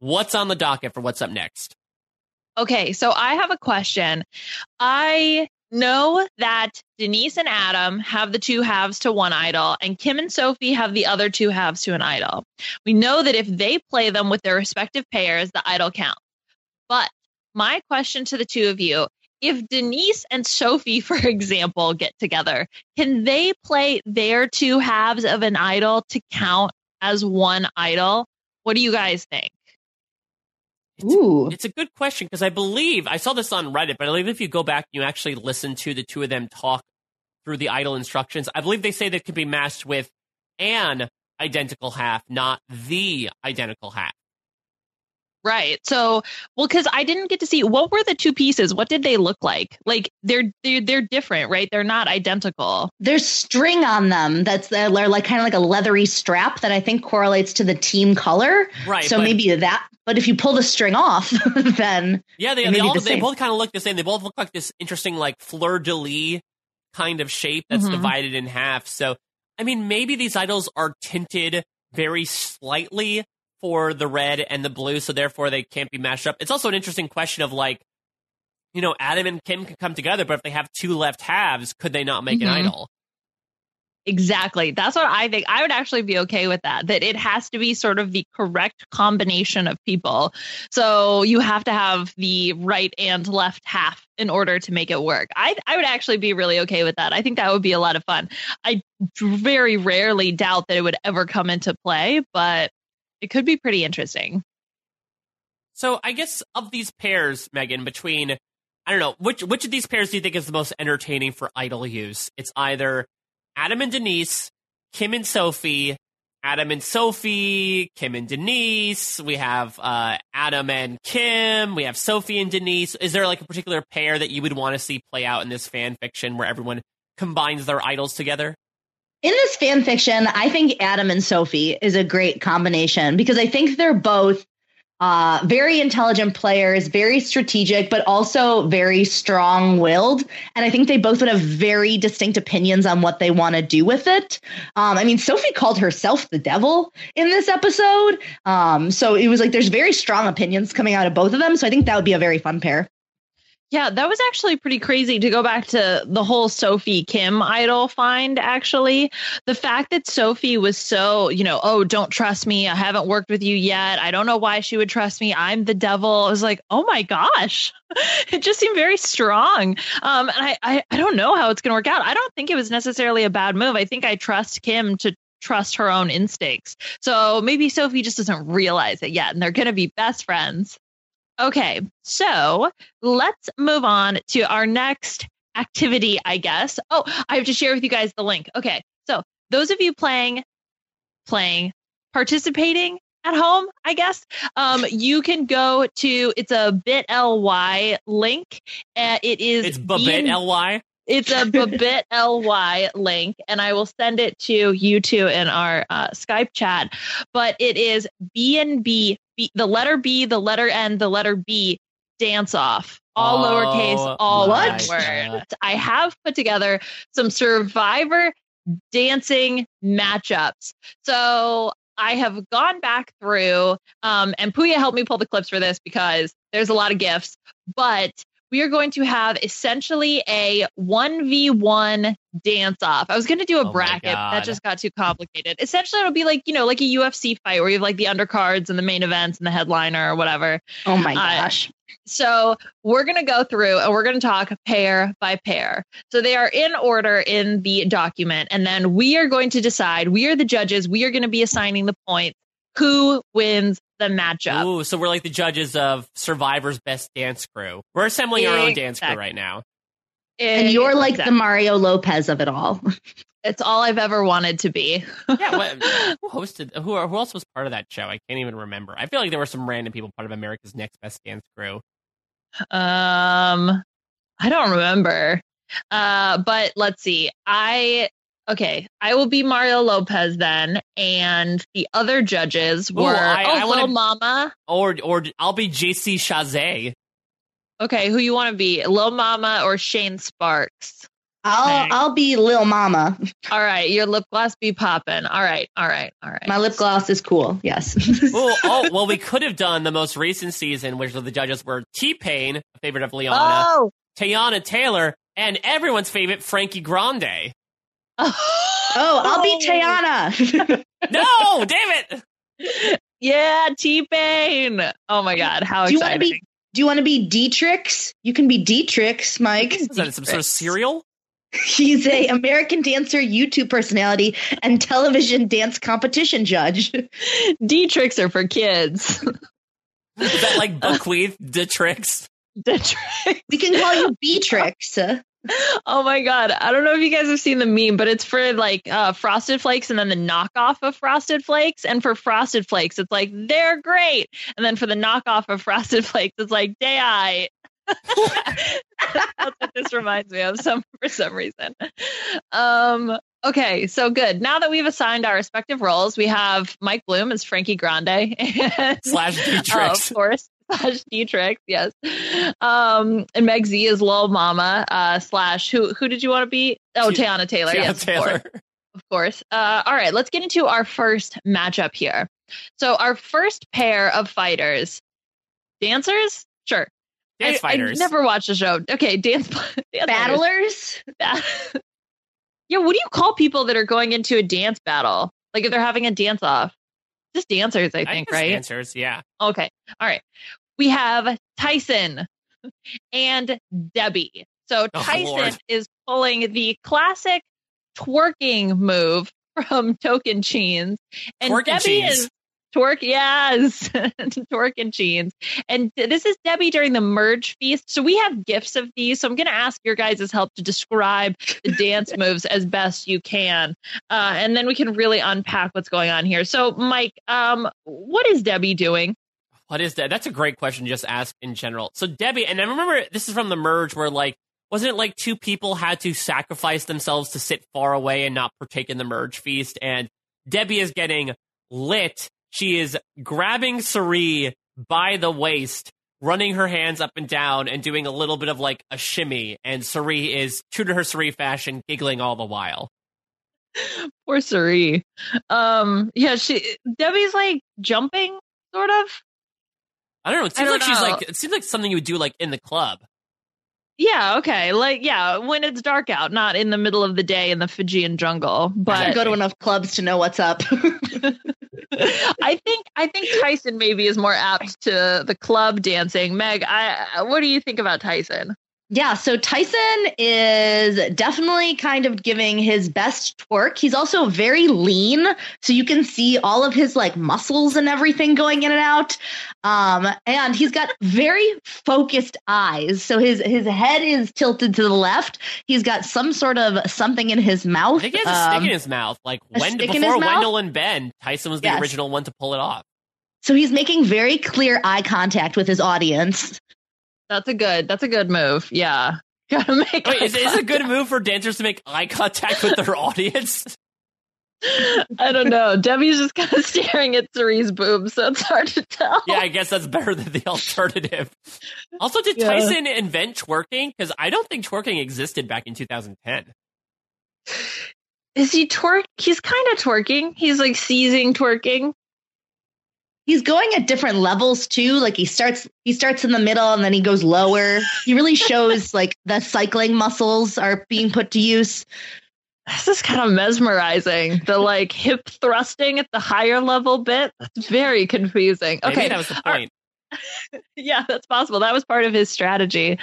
what's on the docket for what's up next? Okay, so I have a question. I know that Denise and Adam have the two halves to one idol, and Kim and Sophie have the other two halves to an idol. We know that if they play them with their respective pairs, the idol counts. But my question to the two of you if Denise and Sophie, for example, get together, can they play their two halves of an idol to count as one idol? What do you guys think? Ooh. It's a good question because I believe I saw this on Reddit, but I believe if you go back and you actually listen to the two of them talk through the idol instructions, I believe they say that could be matched with an identical half, not the identical half. Right. So, well, because I didn't get to see what were the two pieces. What did they look like? Like they're they're they're different, right? They're not identical. There's string on them that's they're like kind of like a leathery strap that I think correlates to the team color. Right. So but- maybe that. But if you pull the string off, then Yeah, they, they all the they both kind of look the same. They both look like this interesting like fleur de lis kind of shape that's Mhm. divided in half. So I mean, maybe these idols are tinted very slightly for the red and the blue, so therefore they can't be matched up. It's also an interesting question of like, you know, Adam and Kim can come together, but if they have two left halves, could they not make Mhm. an idol? Exactly. That's what I think. I would actually be okay with that. That it has to be sort of the correct combination of people. So you have to have the right and left half in order to make it work. I I would actually be really okay with that. I think that would be a lot of fun. I very rarely doubt that it would ever come into play, but it could be pretty interesting. So I guess of these pairs, Megan, between I don't know which which of these pairs do you think is the most entertaining for idol use? It's either Adam and Denise, Kim and Sophie, Adam and Sophie, Kim and Denise. We have uh, Adam and Kim. We have Sophie and Denise. Is there like a particular pair that you would want to see play out in this fan fiction where everyone combines their idols together? In this fan fiction, I think Adam and Sophie is a great combination because I think they're both uh, very intelligent players, very strategic, but also very strong willed. And I think they both would have very distinct opinions on what they want to do with it. Um, I mean, Sophie called herself the devil in this episode. Um, so it was like there's very strong opinions coming out of both of them. So I think that would be a very fun pair. Yeah, that was actually pretty crazy to go back to the whole Sophie Kim idol find. Actually, the fact that Sophie was so, you know, oh, don't trust me. I haven't worked with you yet. I don't know why she would trust me. I'm the devil. I was like, oh my gosh, it just seemed very strong. Um, and I, I, I don't know how it's going to work out. I don't think it was necessarily a bad move. I think I trust Kim to trust her own instincts. So maybe Sophie just doesn't realize it yet, and they're going to be best friends. Okay, so let's move on to our next activity, I guess. Oh, I have to share with you guys the link. Okay, so those of you playing, playing, participating at home, I guess, um, you can go to it's a bit.ly link. Uh, it is It's bit ly. It's a bit.ly link, and I will send it to you two in our uh, Skype chat. But it is B and B, the letter B, the letter N, the letter B dance off, all Oh, lowercase, all my one word. I have put together some Survivor dancing matchups. So I have gone back through, um, and Puya helped me pull the clips for this because there's a lot of gifts, but we are going to have essentially a 1v1 dance off. I was going to do a Oh bracket, but that just got too complicated. Essentially, it'll be like, you know, like a UFC fight where you have like the undercards and the main events and the headliner or whatever. Oh my Uh, gosh. So we're going to go through and we're going to talk pair by pair. So they are in order in the document. And then we are going to decide, we are the judges, we are going to be assigning the points, who wins the matchup. Ooh, so we're like the judges of Survivor's Best Dance Crew. We're assembling our own dance crew right now. and you're like Exactly. the Mario Lopez of it all. It's all I've ever wanted to be. Yeah, what, who hosted? Who who else was part of that show? I can't even remember. I feel like there were some random people part of America's Next Best Dance Crew. Um, I don't remember. Uh, but let's see. I okay. I will be Mario Lopez then, and the other judges Ooh, were I- oh, I wanna- Lil Mama. Or or I'll be JC Chasez. Okay, who you want to be, Lil Mama or Shane Sparks? I'll Okay. I'll be Lil Mama. All right, your lip gloss be popping. All right, all right, all right. My lip gloss is cool. Yes. oh, oh, well, we could have done the most recent season, which the judges were T Pain, a favorite of Liana, Oh, Teyana Taylor, and everyone's favorite Frankie Grande. Oh, I'll be oh. Teyana. No, damn it! Yeah, T Pain. Oh my God, how Do you want to exciting! be? Do you want to be D-Trix? You can be D-Trix, Mike. Is that some sort of cereal? He's a American dancer, YouTube personality, and television dance competition judge. D-tricks are for kids. Is that like buckwheat? the tricks? D-tricks. We can call you Beatrix. Oh my god. I don't know if you guys have seen the meme, but it's for like uh, Frosted Flakes and then the knockoff of Frosted Flakes. And for Frosted Flakes, it's like, they're great. And then for the knockoff of Frosted Flakes, it's like, day I. That's what this reminds me of some for some reason. Um, okay, so good. Now that we've assigned our respective roles, we have Mike Bloom as Frankie Grande and Slash uh, of course, slash Dietrich, yes. Um, and Meg Z is Lil Mama, uh, slash who who did you want to be? Oh, T- Teyana Taylor, Teyana yes, Taylor. of course. Of course. Uh, all right, let's get into our first matchup here. So our first pair of fighters, dancers, sure. Dance I, fighters. I never watched the show. Okay, dance, dance Battlers? Bat- yeah, what do you call people that are going into a dance battle? Like if they're having a dance off? Just dancers, I I think, guess right? Dancers, yeah. Okay. All right. We have Tyson and Debbie. So Oh, Tyson Lord. is pulling the classic twerking move from Tocantins. And Twerking Debbie is twerk, yes. twerking Cheens. And this is Debbie during the merge feast. So we have gifts of these. So I'm going to ask your guys' help to describe the dance moves as best you can. Uh, and then we can really unpack what's going on here. So, Mike, um, what is Debbie doing? What is that? That's a great question. Just ask in general. So Debbie, and I remember this is from the merge where like wasn't it like two people had to sacrifice themselves to sit far away and not partake in the merge feast, and Debbie is getting lit. She is grabbing Cirie by the waist, running her hands up and down and doing a little bit of like a shimmy. And Cirie is true to her Cirie fashion, giggling all the while. Poor Cirie. Um, yeah, she Debbie's like jumping, sort of. I don't know. It seems don't like she's like it seems like something you would do like in the club. Yeah, okay. Like, yeah, when it's dark out, not in the middle of the day in the Fijian jungle. But don't go to enough clubs to know what's up. I think I think Tyson maybe is more apt to the club dancing. Meg, I what do you think about Tyson? Yeah, so Tyson is definitely kind of giving his best twerk. He's also very lean, so you can see all of his like muscles and everything going in and out. Um, and he's got very focused eyes. So his his head is tilted to the left. He's got some sort of something in his mouth. I think he has a stick Um, in his mouth. Like when before? Wendell and Ben, Tyson was the Yes. original one to pull it off. so he's making very clear eye contact with his audience. That's a good that's a good move. Yeah. Gotta make Wait, is, is it a good move for dancers to make eye contact with their audience? I don't know. Debbie's just kind of staring at Cirie's boobs, so it's hard to tell. Yeah, I guess that's better than the alternative. Also, did Yeah. Tyson invent twerking? Because I don't think twerking existed back in 2010. Is he twerk? He's kind of twerking. He's like seizing twerking. He's going at different levels too. Like he starts he starts in the middle and then he goes lower. He really shows like the cycling muscles are being put to use. This is kind of mesmerizing. The like hip thrusting at the higher level bit. That's very confusing. Maybe Okay. that was the point. yeah, that's possible. That was part of his strategy.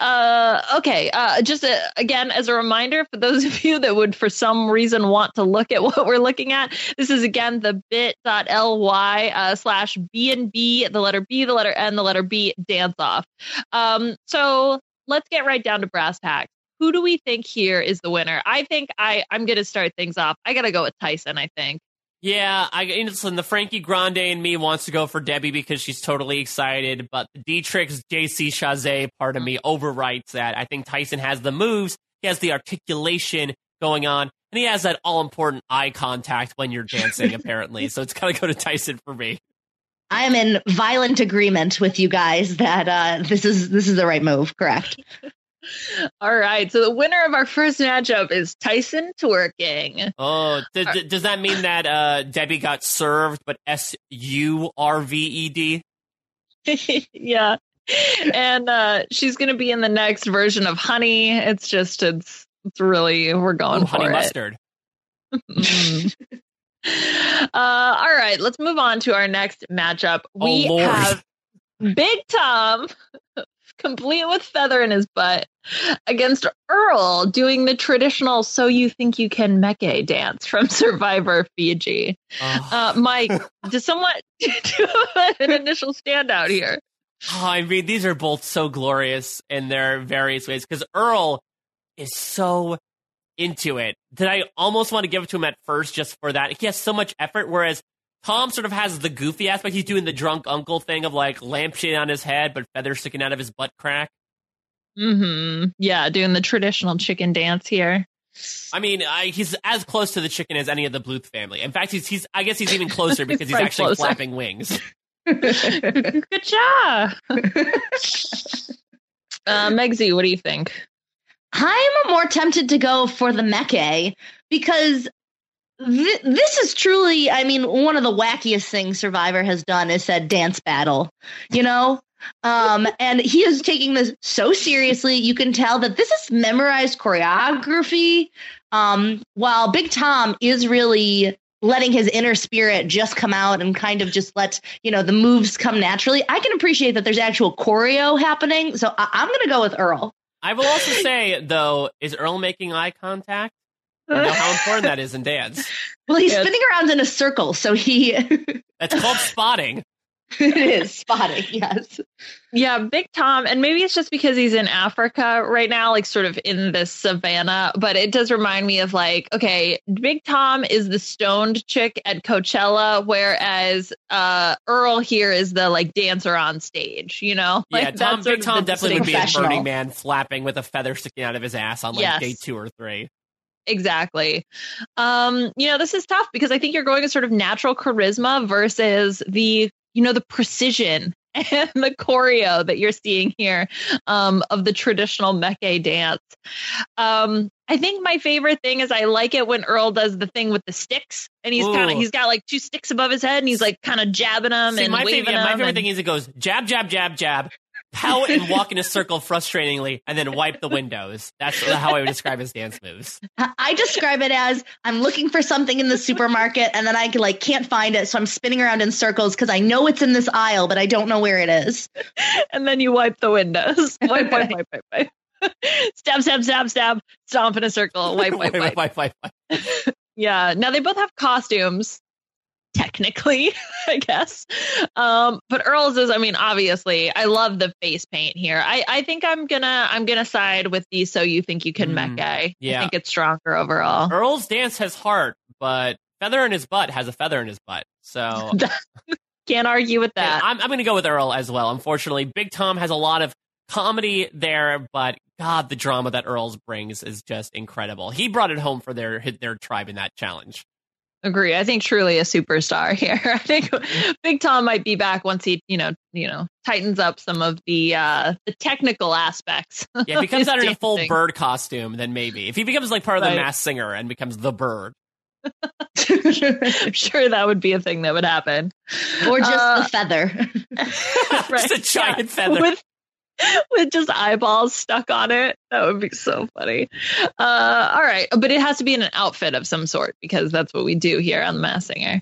Uh, okay, uh, just again as a reminder for those of you that would, for some reason, want to look at what we're looking at. This is again the bit.ly uh, slash b and b, the letter b, the letter n, the letter b dance off. Um, so let's get right down to brass tacks. Who do we think here is the winner? I think I I'm gonna start things off. I gotta go with Tyson. I think. Yeah, I you know, listen, the Frankie Grande and me wants to go for Debbie because she's totally excited, but the Dietrich's JC Chasez part of me overwrites that. I think Tyson has the moves, he has the articulation going on, and he has that all important eye contact when you're dancing, apparently. So it's gotta go to Tyson for me. I am in violent agreement with you guys that uh, this is this is the right move. Correct. All right. So the winner of our first matchup is Tyson twerking. Oh, d- d- does that mean that uh, Debbie got served, but S U R V E D? yeah. And uh, she's going to be in the next version of Honey. It's just, it's, it's really, we're going Ooh, for honey it. mustard. Mm. uh, all right. Let's move on to our next matchup. We oh, have Big Tom, complete with feather in his butt, against Earl doing the traditional "So You Think You Can Meke" dance from Survivor Fiji. Oh. Uh, Mike, does someone do an initial standout here? Oh, I mean, these are both so glorious in their various ways because Earl is so into it that I almost want to give it to him at first just for that. He has so much effort, whereas Tom sort of has the goofy aspect. He's doing the drunk uncle thing of like lampshade on his head, but feathers sticking out of his butt crack. Mm-hmm. Yeah, doing the traditional chicken dance here. I mean, I, he's as close to the chicken as any of the Bluth family. In fact, he's, he's I guess he's even closer because he's Right actually closer. flapping wings. Good job. uh, Megsy, what do you think? I'm more tempted to go for the Meke because th- this is truly, I mean, one of the wackiest things Survivor has done is said dance battle, you know? Um, and he is taking this so seriously. You can tell that this is memorized choreography. Um, while Big Tom is really letting his inner spirit just come out and kind of just let you know the moves come naturally. I can appreciate that there's actual choreo happening. So I- I'm going to go with Earl. I will also say, though, is Earl making eye contact? You know how important that is in dance. Well, he's Yes. spinning around in a circle, so he That's called spotting. it is spotting. Yes, Yeah, Big Tom, and maybe it's just because he's in Africa right now, like sort of in this savannah, but it does remind me of like, okay, Big Tom is the stoned chick at Coachella, whereas uh Earl here is the like dancer on stage, you know? Yeah, Like, Tom, that's Big Tom definitely would be a professional. Burning Man flapping with a feather sticking out of his ass on like Yes. day two or three. Exactly. Um, you know, this is tough because I think you're going a sort of natural charisma versus the, you know, the precision and the choreo that you're seeing here um, of the traditional Meke dance. Um, I think my favorite thing is I like it when Earl does the thing with the sticks, and he's kind of he's got like two sticks above his head, and he's like kind of jabbing them See, and my waving favorite, yeah, my favorite and- thing is it goes jab, jab, jab, jab, pout and walk in a circle frustratingly, and then wipe the windows. That's how I would describe his dance moves. I I describe it as I'm looking for something in the supermarket and then I like can't find it, so I'm spinning around in circles because I know it's in this aisle, but I don't know where it is. and then you wipe the windows. Wipe, wipe, wipe, wipe, wipe. stab, stab, stab, stab. Stomp in a circle. Wipe, wipe, wipe. wipe, wipe, wipe. Yeah. Now they both have costumes, technically, I guess. Um, but Earl's is, I mean, obviously, I love the face paint here. I, I think I'm gonna I'm gonna side with the so you think you can Mm, Meke. I yeah. think it's stronger overall. Earl's dance has heart, but feather in his butt has a feather in his butt. So Can't argue with that. I'm, I'm going to go with Earl as well. Unfortunately, Big Tom has a lot of comedy there, but God, the drama that Earl's brings is just incredible. He brought it home for their their tribe in that challenge. Agree. I think truly a superstar here. I think Big Tom might be back once he, you know, you know, tightens up some of the uh the technical aspects. Yeah, if he comes of out in a full bird costume, then maybe. If he becomes like part of the Right. Masked Singer and becomes the bird, I'm sure that would be a thing that would happen. or just Uh, the feather. just a giant Yeah, feather. with with just eyeballs stuck on it. That would be so funny. Uh, all right, but it has to be in an outfit of some sort because that's what we do here on the Masked Singer.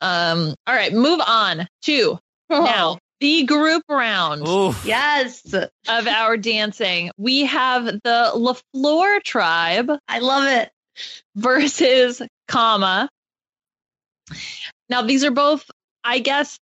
Um, all right, move on to now the group round Ooh, yes, of our dancing. We have the La Flor tribe I love it. versus Kama. Now these are both, I guess,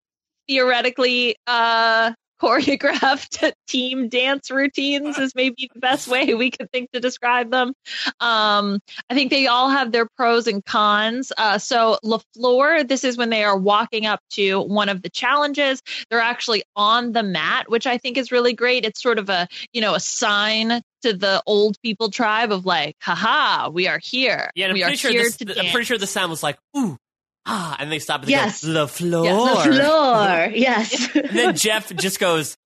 theoretically uh choreographed team dance routines is maybe the best way we could think to describe them. Um, I think they all have their pros and cons. Uh, so La Flor, this is when they are walking up to one of the challenges. They're actually on the mat, which I think is really great. It's sort of a, you know, a sign to the old people tribe of like, haha, we are here. yeah, I'm we are pretty sure here this, to I'm pretty sure the sound was like ooh ah, and they stop and they Yes. go the floor. The floor. Yes. And then Jeff just goes,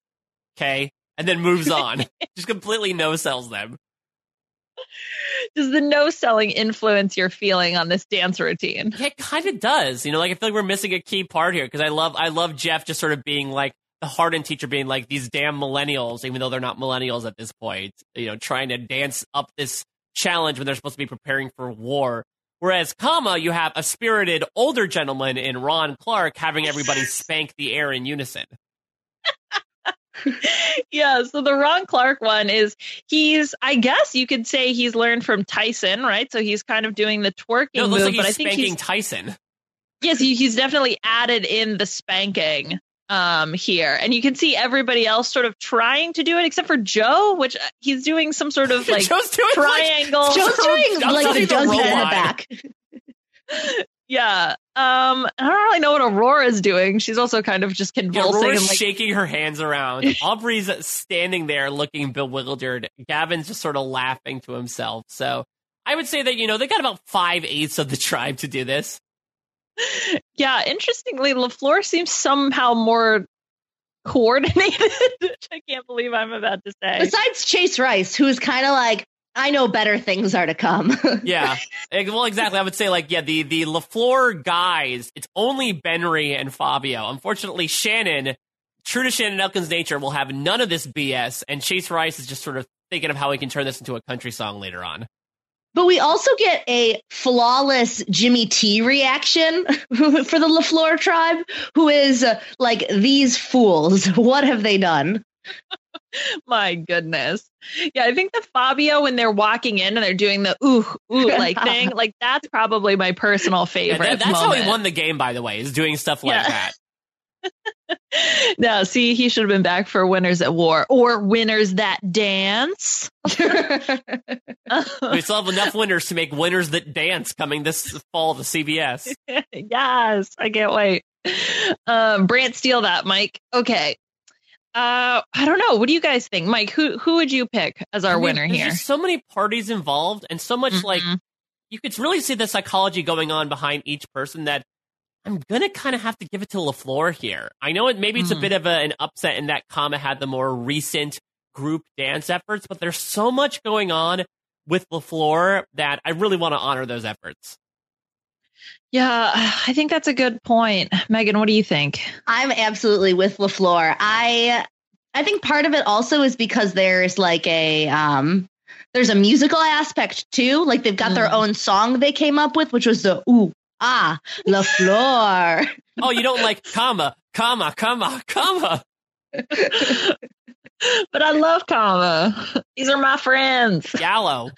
okay, and then moves on. just completely no sells them. Does the no selling influence your feeling on this dance routine? Yeah, it kind of does. You know, like I feel like we're missing a key part here because I love, I love Jeff just sort of being like the hardened teacher, being like these damn millennials, even though they're not millennials at this point. You know, trying to dance up this challenge when they're supposed to be preparing for war. Whereas, Kama, you have a spirited older gentleman in Ron Clark having everybody spank the air in unison. yeah, so the Ron Clark one is he's I guess you could say he's learned from Tyson, right? So he's kind of doing the twerking No, it move, like but I he's think spanking he's Tyson. yes, he, he's definitely added in the spanking um here. And you can see everybody else sort of trying to do it except for Joe, which uh, he's doing some sort of like Joe's doing like, triangle. Joe's doing I'm like the doing the donkey in the back. yeah. Um I don't really know what Aurora's doing. She's also kind of just convulsing Aurora's and like shaking her hands around. Aubrey's standing there looking bewildered. Gavin's just sort of laughing to himself. So I would say that, you know, they got about five eighths of the tribe to do this. Yeah, interestingly, La Flor seems somehow more coordinated, which I can't believe I'm about to say. Besides Chase Rice, who's kind of like, I know better things are to come. Yeah. Well, exactly. I would say, like, yeah, the, the La Flor guys, it's only Benry and Fabio. Unfortunately, Shannon, true to Shannon Elkin's nature, will have none of this BS, and Chase Rice is just sort of thinking of how he can turn this into a country song later on. But we also get a flawless Jimmy T reaction for the La Flor tribe, who is uh, like, these fools, what have they done? My goodness. Yeah, I think the Fabio when they're walking in and they're doing the ooh ooh like thing, like that's probably my personal Yeah, favorite. that- that's how moment. he won the game, by the way, is doing stuff like Yeah. that. No, see, he should have been back for Winners at War or Winners That Dance. We still have enough winners to make winners that dance coming this fall to CBS. yes, I can't wait. Um, Brant, steal that, Mike. Okay. Uh, I don't know. What do you guys think, Mike? Who who would you pick as our I mean, winner there's here? so many parties involved, and so much like Mhm. you could really see the psychology going on behind each person. That I'm gonna kind of have to give it to La Flor here. I know it maybe it's a Hmm. bit of a, an upset in that Kama had the more recent group dance efforts, but there's so much going on with La Flor that I really want to honor those efforts. Yeah, I think that's a good point. Megan, what do you think? I'm absolutely with La Flor. I I think part of it also is because there's like a um there's a musical aspect too. Like they've got their Mm. own song they came up with, which was the ooh ah La Flor. Oh, you don't like Kama, Kama, Kama, Kama. but I love Kama. These are my friends. Gallo.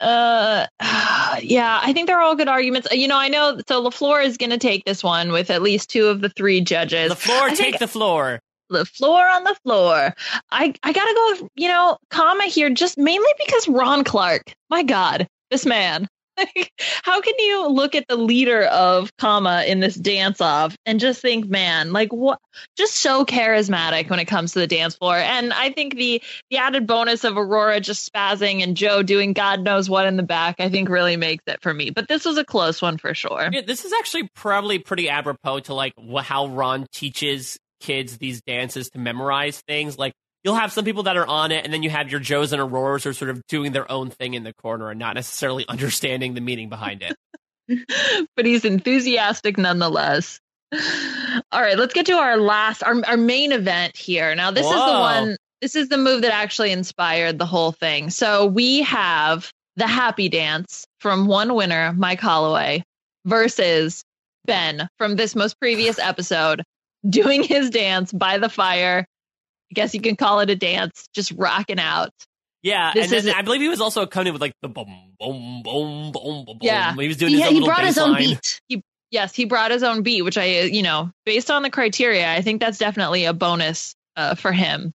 Uh, yeah, I think they're all good arguments. Uh, You know, I know. So La Flor is going to take this one with at least two of the three judges. The floor, take think the floor. the floor on the floor. I I gotta go. with, You know, Kama here just mainly because Ron Clark. My God, this man. Like, How can you look at the leader of Kama in this dance off and just think, man, like what? Just so charismatic when it comes to the dance floor. And I think the the added bonus of Aurora just spazzing and Joe doing God knows what in the back, I think really makes it for me. But this was a close one for sure. Yeah, this is actually probably pretty apropos to like how Ron teaches kids these dances to memorize things. Like you'll have some people that are on it, and then you have your Joes and Auroras who are sort of doing their own thing in the corner and not necessarily understanding the meaning behind it. but he's enthusiastic nonetheless. All right, let's get to our last, our, our main event here. Now, this is the one, this is the move that actually inspired the whole thing. So we have the happy dance from one winner, Mike Holloway, versus Ben from this most previous episode, doing his dance by the fire. I guess you can call it a dance, just rocking out. Yeah, This and then is- I believe he was also accompanied with like the boom, boom, boom, boom, boom. Yeah. he was doing He, his own he little brought his own line. beat. Yes, he brought his own beat, which I, uh, you know, based on the criteria, I think that's definitely a bonus uh, for him.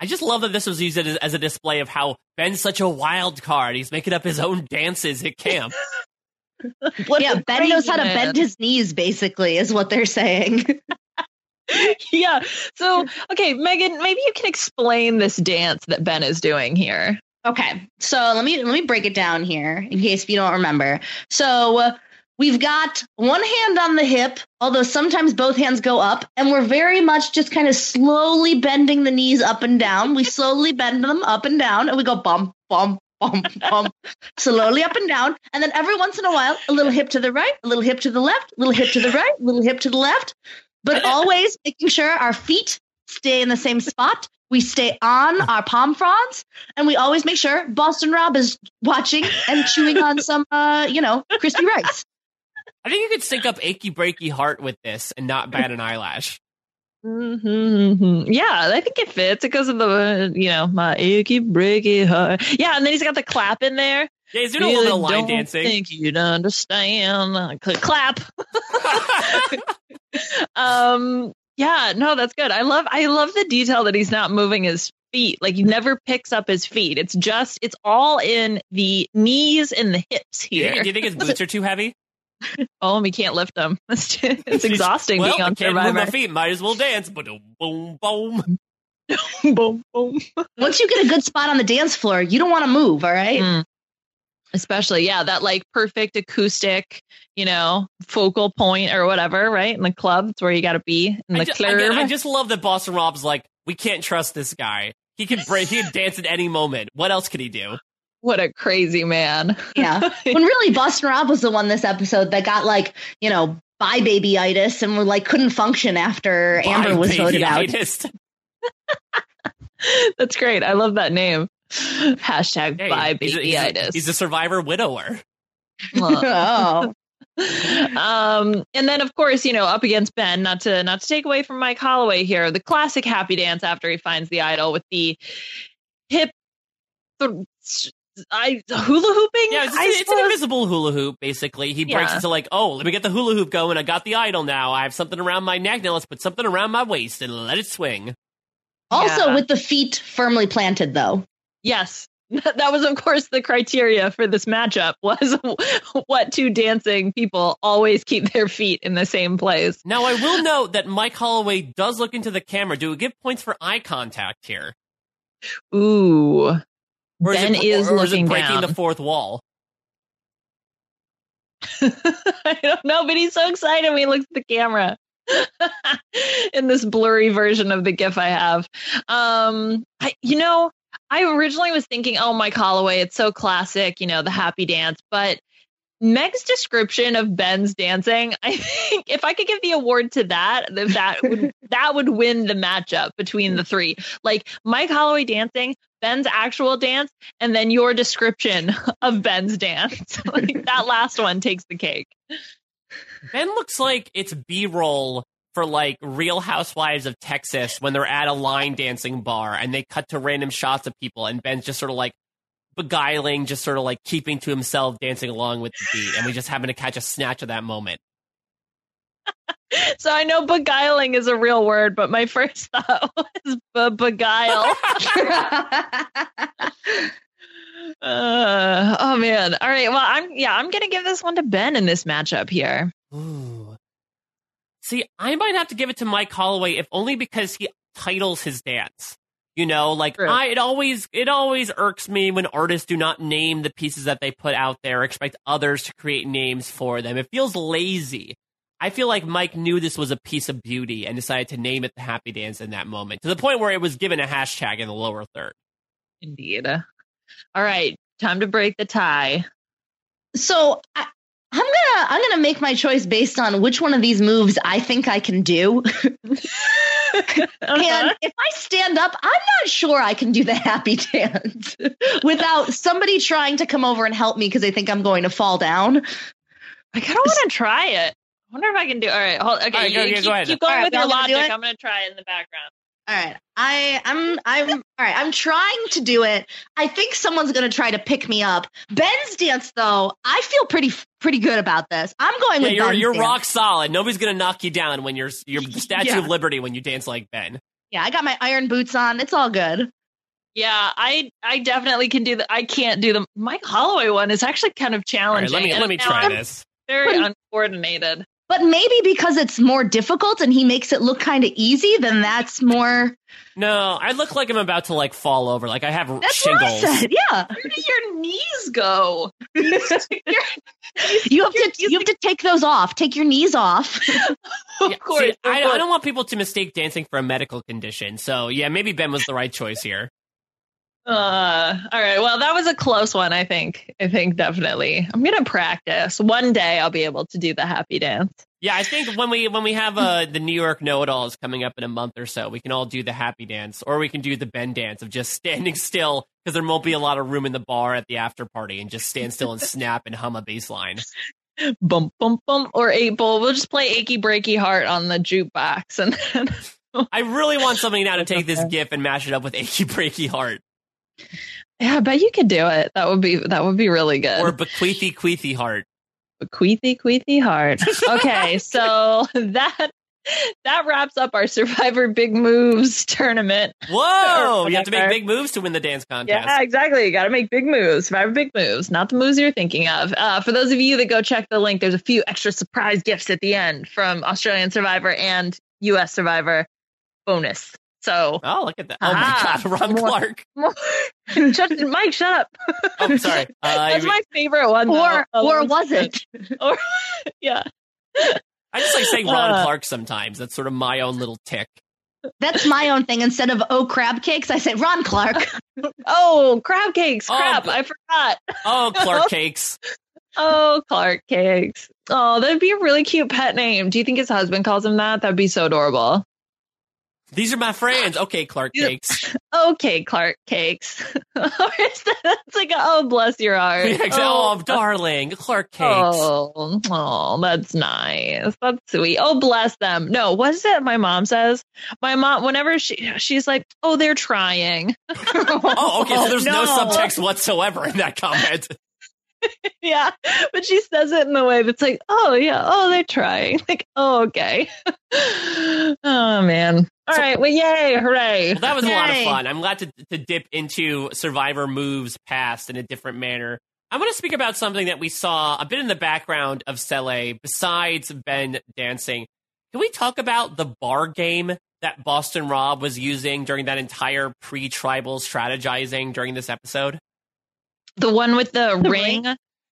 I just love that this was used as, as a display of how Ben's such a wild card. He's making up his own dances at camp. Yeah, Ben knows how to bend his knees, basically, is what they're saying. yeah. So, okay, Megan, maybe you can explain this dance that Ben is doing here. Okay, so let me let me break it down here in case you don't remember. So we've got one hand on the hip, although sometimes both hands go up, and we're very much just kind of slowly bending the knees up and down. We slowly bend them up and down, and we go bump, bump, bump, bump, slowly up and down, and then every once in a while, a little hip to the right, a little hip to the left, a little hip to the right, a little hip to the left, but always making sure our feet stay in the same spot. We stay on our palm fronds, and we always make sure Boston Rob is watching and chewing on some, uh, you know, crispy rice. I think you could sync up achy breaky heart with this and not bat an eyelash. hmm Yeah, I think it fits because of the, uh, you know, my achy breaky heart. Yeah, and then he's got the clap in there. Yeah, he's doing a little bit of line don't dancing. think you'd understand. Cl- Clap. um, yeah, no, that's good. I love, I love the detail that he's not moving his feet. Like he never picks up his feet. It's just, it's all in the knees and the hips Do you, here. think, do you think his boots are too heavy? Oh, we can't lift them. It's, it's exhausting well, being I on can't move my feet. Might as well dance. Boom, boom, boom. boom, boom. Once you get a good spot on the dance floor, you don't want to move, all right? Mm. Especially, yeah, that like perfect acoustic, you know, focal point or whatever, right? In the club, it's where you got to be in the I, ju- club. again, I just love that Boston Rob's like, we can't trust this guy. He can break. He can dance at any moment. What else could he do? what a crazy man. Yeah. when really Boston Rob was the one this episode that got like, you know, bye babyitis and like couldn't function after Amber was voted out. That's great. I love that name. Hashtag Hey, bye he's a- he's a- babyitis. He's a survivor widower. oh. um, and then of course, you know, up against Ben, not to not to take away from Mike Holloway here, the classic happy dance after he finds the idol with the hip the I hula hooping. Yeah, it's, it's an invisible hula hoop, basically. He breaks Yeah. into like, oh, let me get the hula hoop going. I got the idol now. I have something around my neck. Now let's put something around my waist and let it swing. Also Yeah. with the feet firmly planted though. Yes. That was, of course, the criteria for this matchup was what two dancing people always keep their feet in the same place. Now, I will note that Mike Holloway does look into the camera. Do we give points for eye contact here? Ooh. Or Ben is, it, is or is it looking breaking down. the fourth wall? I don't know, but he's so excited when he looks at the camera in this blurry version of the GIF I have. Um, I, you know, I originally was thinking, oh, Mike Holloway, it's so classic, you know, the happy dance, but Meg's description of Ben's dancing, I think if I could give the award to that, that would that would win the matchup between the three. Like Mike Holloway dancing, Ben's actual dance, and then your description of Ben's dance. like that last one takes the cake. Ben looks like it's B roll for like Real Housewives of Texas when they're at a line dancing bar and they cut to random shots of people and Ben's just sort of like beguiling, just sort of like keeping to himself, dancing along with the beat, and we just happen to catch a snatch of that moment. So I know beguiling is a real word, but my first thought was be- beguile. uh, oh man! All right, well, I'm yeah, I'm gonna give this one to Ben in this matchup here. Ooh. See, I might have to give it to Mike Holloway, if only because he titles his dance. You know, like True. I, it always it always irks me when artists do not name the pieces that they put out there, expect others to create names for them. It feels lazy. I feel like Mike knew this was a piece of beauty and decided to name it the Happy Dance in that moment, to the point where it was given a hashtag in the lower third. Indeed. All right, time to break the tie. So I, I'm gonna I'm gonna make my choice based on which one of these moves I think I can do. Uh-huh. And if I stand up, I'm not sure I can do the happy dance without somebody trying to come over and help me because they think I'm going to fall down. I kind of want to try it. I wonder if I can do. All right, hold. Okay, All right, go- you yeah, keep, go ahead. keep going All right, with your y'all gonna logic. I'm gonna try it in the background. All right. I I'm I'm all right. I'm trying to do it. I think someone's going to try to pick me up. Ben's dance though, I feel pretty pretty good about this. I'm going Yeah, with you're Ben's you're dance. rock solid. Nobody's gonna knock you down when you're you're the Statue Yeah. of Liberty when you dance like Ben. Yeah, I got my iron boots on. It's all good. Yeah, I I definitely can do the. I can't do the Mike Holloway one. Is actually kind of All right, challenging. let me let me try I'm this. Very uncoordinated. But maybe because it's more difficult and he makes it look kind of easy, then that's more. No, I look like I'm about to like fall over. Like I have That's shingles. what I said. Yeah, Where do your knees go? you have to you have to take those off. Take your knees off. of Yeah, course. see, I, I don't want people to mistake dancing for a medical condition. So yeah, maybe Ben was the right choice here. Uh, all right. Well, that was a close one. I think. I think definitely. I'm gonna practice. One day I'll be able to do the happy dance. Yeah, I think when we when we have uh, the New York know-it-alls coming up in a month or so, we can all do the happy dance, or we can do the bend dance of just standing still because there won't be a lot of room in the bar at the after party, and just stand still and snap and hum a bass line. Bum bum bum. Or eight ball. We'll just play achy breaky heart on the jukebox, and then I really want somebody now to take this GIF and mash it up with "Achy Breaky Heart" yeah, I bet you could do it. That would be that would be really good. or "Bequeathy Queathy Heart." Queethy queethy heart. Okay, so that that wraps up our Survivor Big Moves tournament. Whoa! You have to make big moves to win the dance contest. Yeah, exactly. You got to make big moves. Survivor big moves, not the moves you're thinking of. Uh, for those of you that go check the link, there's a few extra surprise gifts at the end from Australian Survivor and U.S. Survivor bonus. So, Oh, look at that! Oh Ah, my God, Ron more. Clark. shut, Mike, shut up. Oh, sorry. Uh, That's my favorite one. though. or Oh, or was it? Or yeah. I just like saying Ron Uh, Clark sometimes. That's sort of my own little tick. That's my own thing. Instead of oh crab cakes, I say Ron Clark. Oh, crab cakes. Oh, Crap. but- I forgot. Oh, Clark Cakes. Oh, Clark Cakes. Oh, that'd be a really cute pet name. Do you think his husband calls him that? That'd be so adorable. These are my friends. Okay, Clark Cakes. Okay, Clark Cakes. Is it's like, oh, bless your heart. Yeah, exactly. Oh. oh, darling, Clark oh, Cakes. Oh, oh, that's nice. That's sweet. Oh, bless them. No, what's it my mom says? My mom, whenever she she's like, oh, they're trying. Oh, okay. So there's no. no. subtext whatsoever in that comment. yeah, but she says it in the way that's like, oh yeah, oh they're trying. Like, oh okay. oh man. All right. Well, yay, hooray. Well, that was a lot of fun. I'm glad to, to dip into Survivor moves past in a different manner. I want to speak about something that we saw a bit in the background of Sele besides Ben dancing. Can we talk about the bar game that Boston Rob was using during that entire pre tribal strategizing during this episode? The one with the, The ring.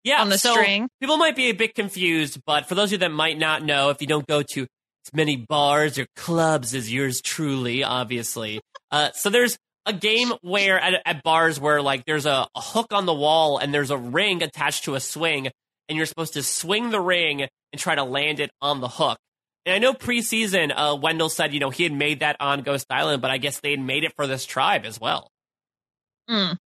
Yeah, on the so string. people might be a bit confused, but for those of you that might not know, if you don't go to as many bars or clubs as yours truly, obviously, uh, so there's a game where at, at bars where like there's a, a hook on the wall and there's a ring attached to a swing, and you're supposed to swing the ring and try to land it on the hook. And I know preseason, uh, Wendell said, you know, he had made that on Ghost Island, but I guess they had made it for this tribe as well. Mm.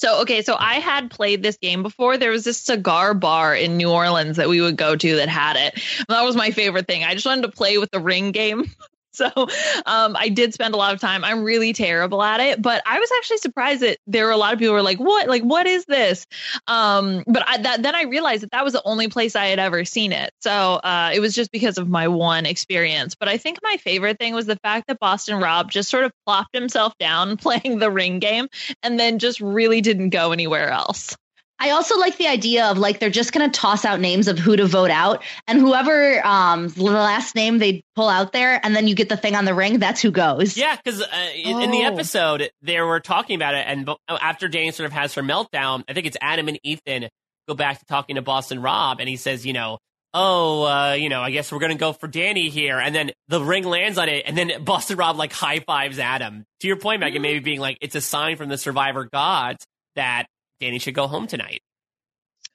So okay, so I had played this game before. There was this cigar bar in New Orleans that we would go to that had it. That was my favorite thing. I just wanted to play with the ring game. So um, I did spend a lot of time. I'm really terrible at it, but I was actually surprised that there were a lot of people who were like, "What? Like, what is this?" Um, but I, that, then I realized that that was the only place I had ever seen it. So uh, it was just because of my one experience. But I think my favorite thing was the fact that Boston Rob just sort of plopped himself down playing the ring game, and then just really didn't go anywhere else. I also like the idea of like they're just going to toss out names of who to vote out, and whoever um the last name they pull out there, and then you get the thing on the ring. That's who goes. Yeah, because uh, in in the Oh. episode they were talking about it, and after Danni sort of has her meltdown, I think it's Adam and Ethan go back to talking to Boston Rob, and he says, you know, oh, uh, you know, I guess we're gonna go for Danni here, and then the ring lands on it, and then Boston Rob like high fives Adam. To your point, Megan, maybe being like it's a sign from the Survivor gods that Danni should go home tonight.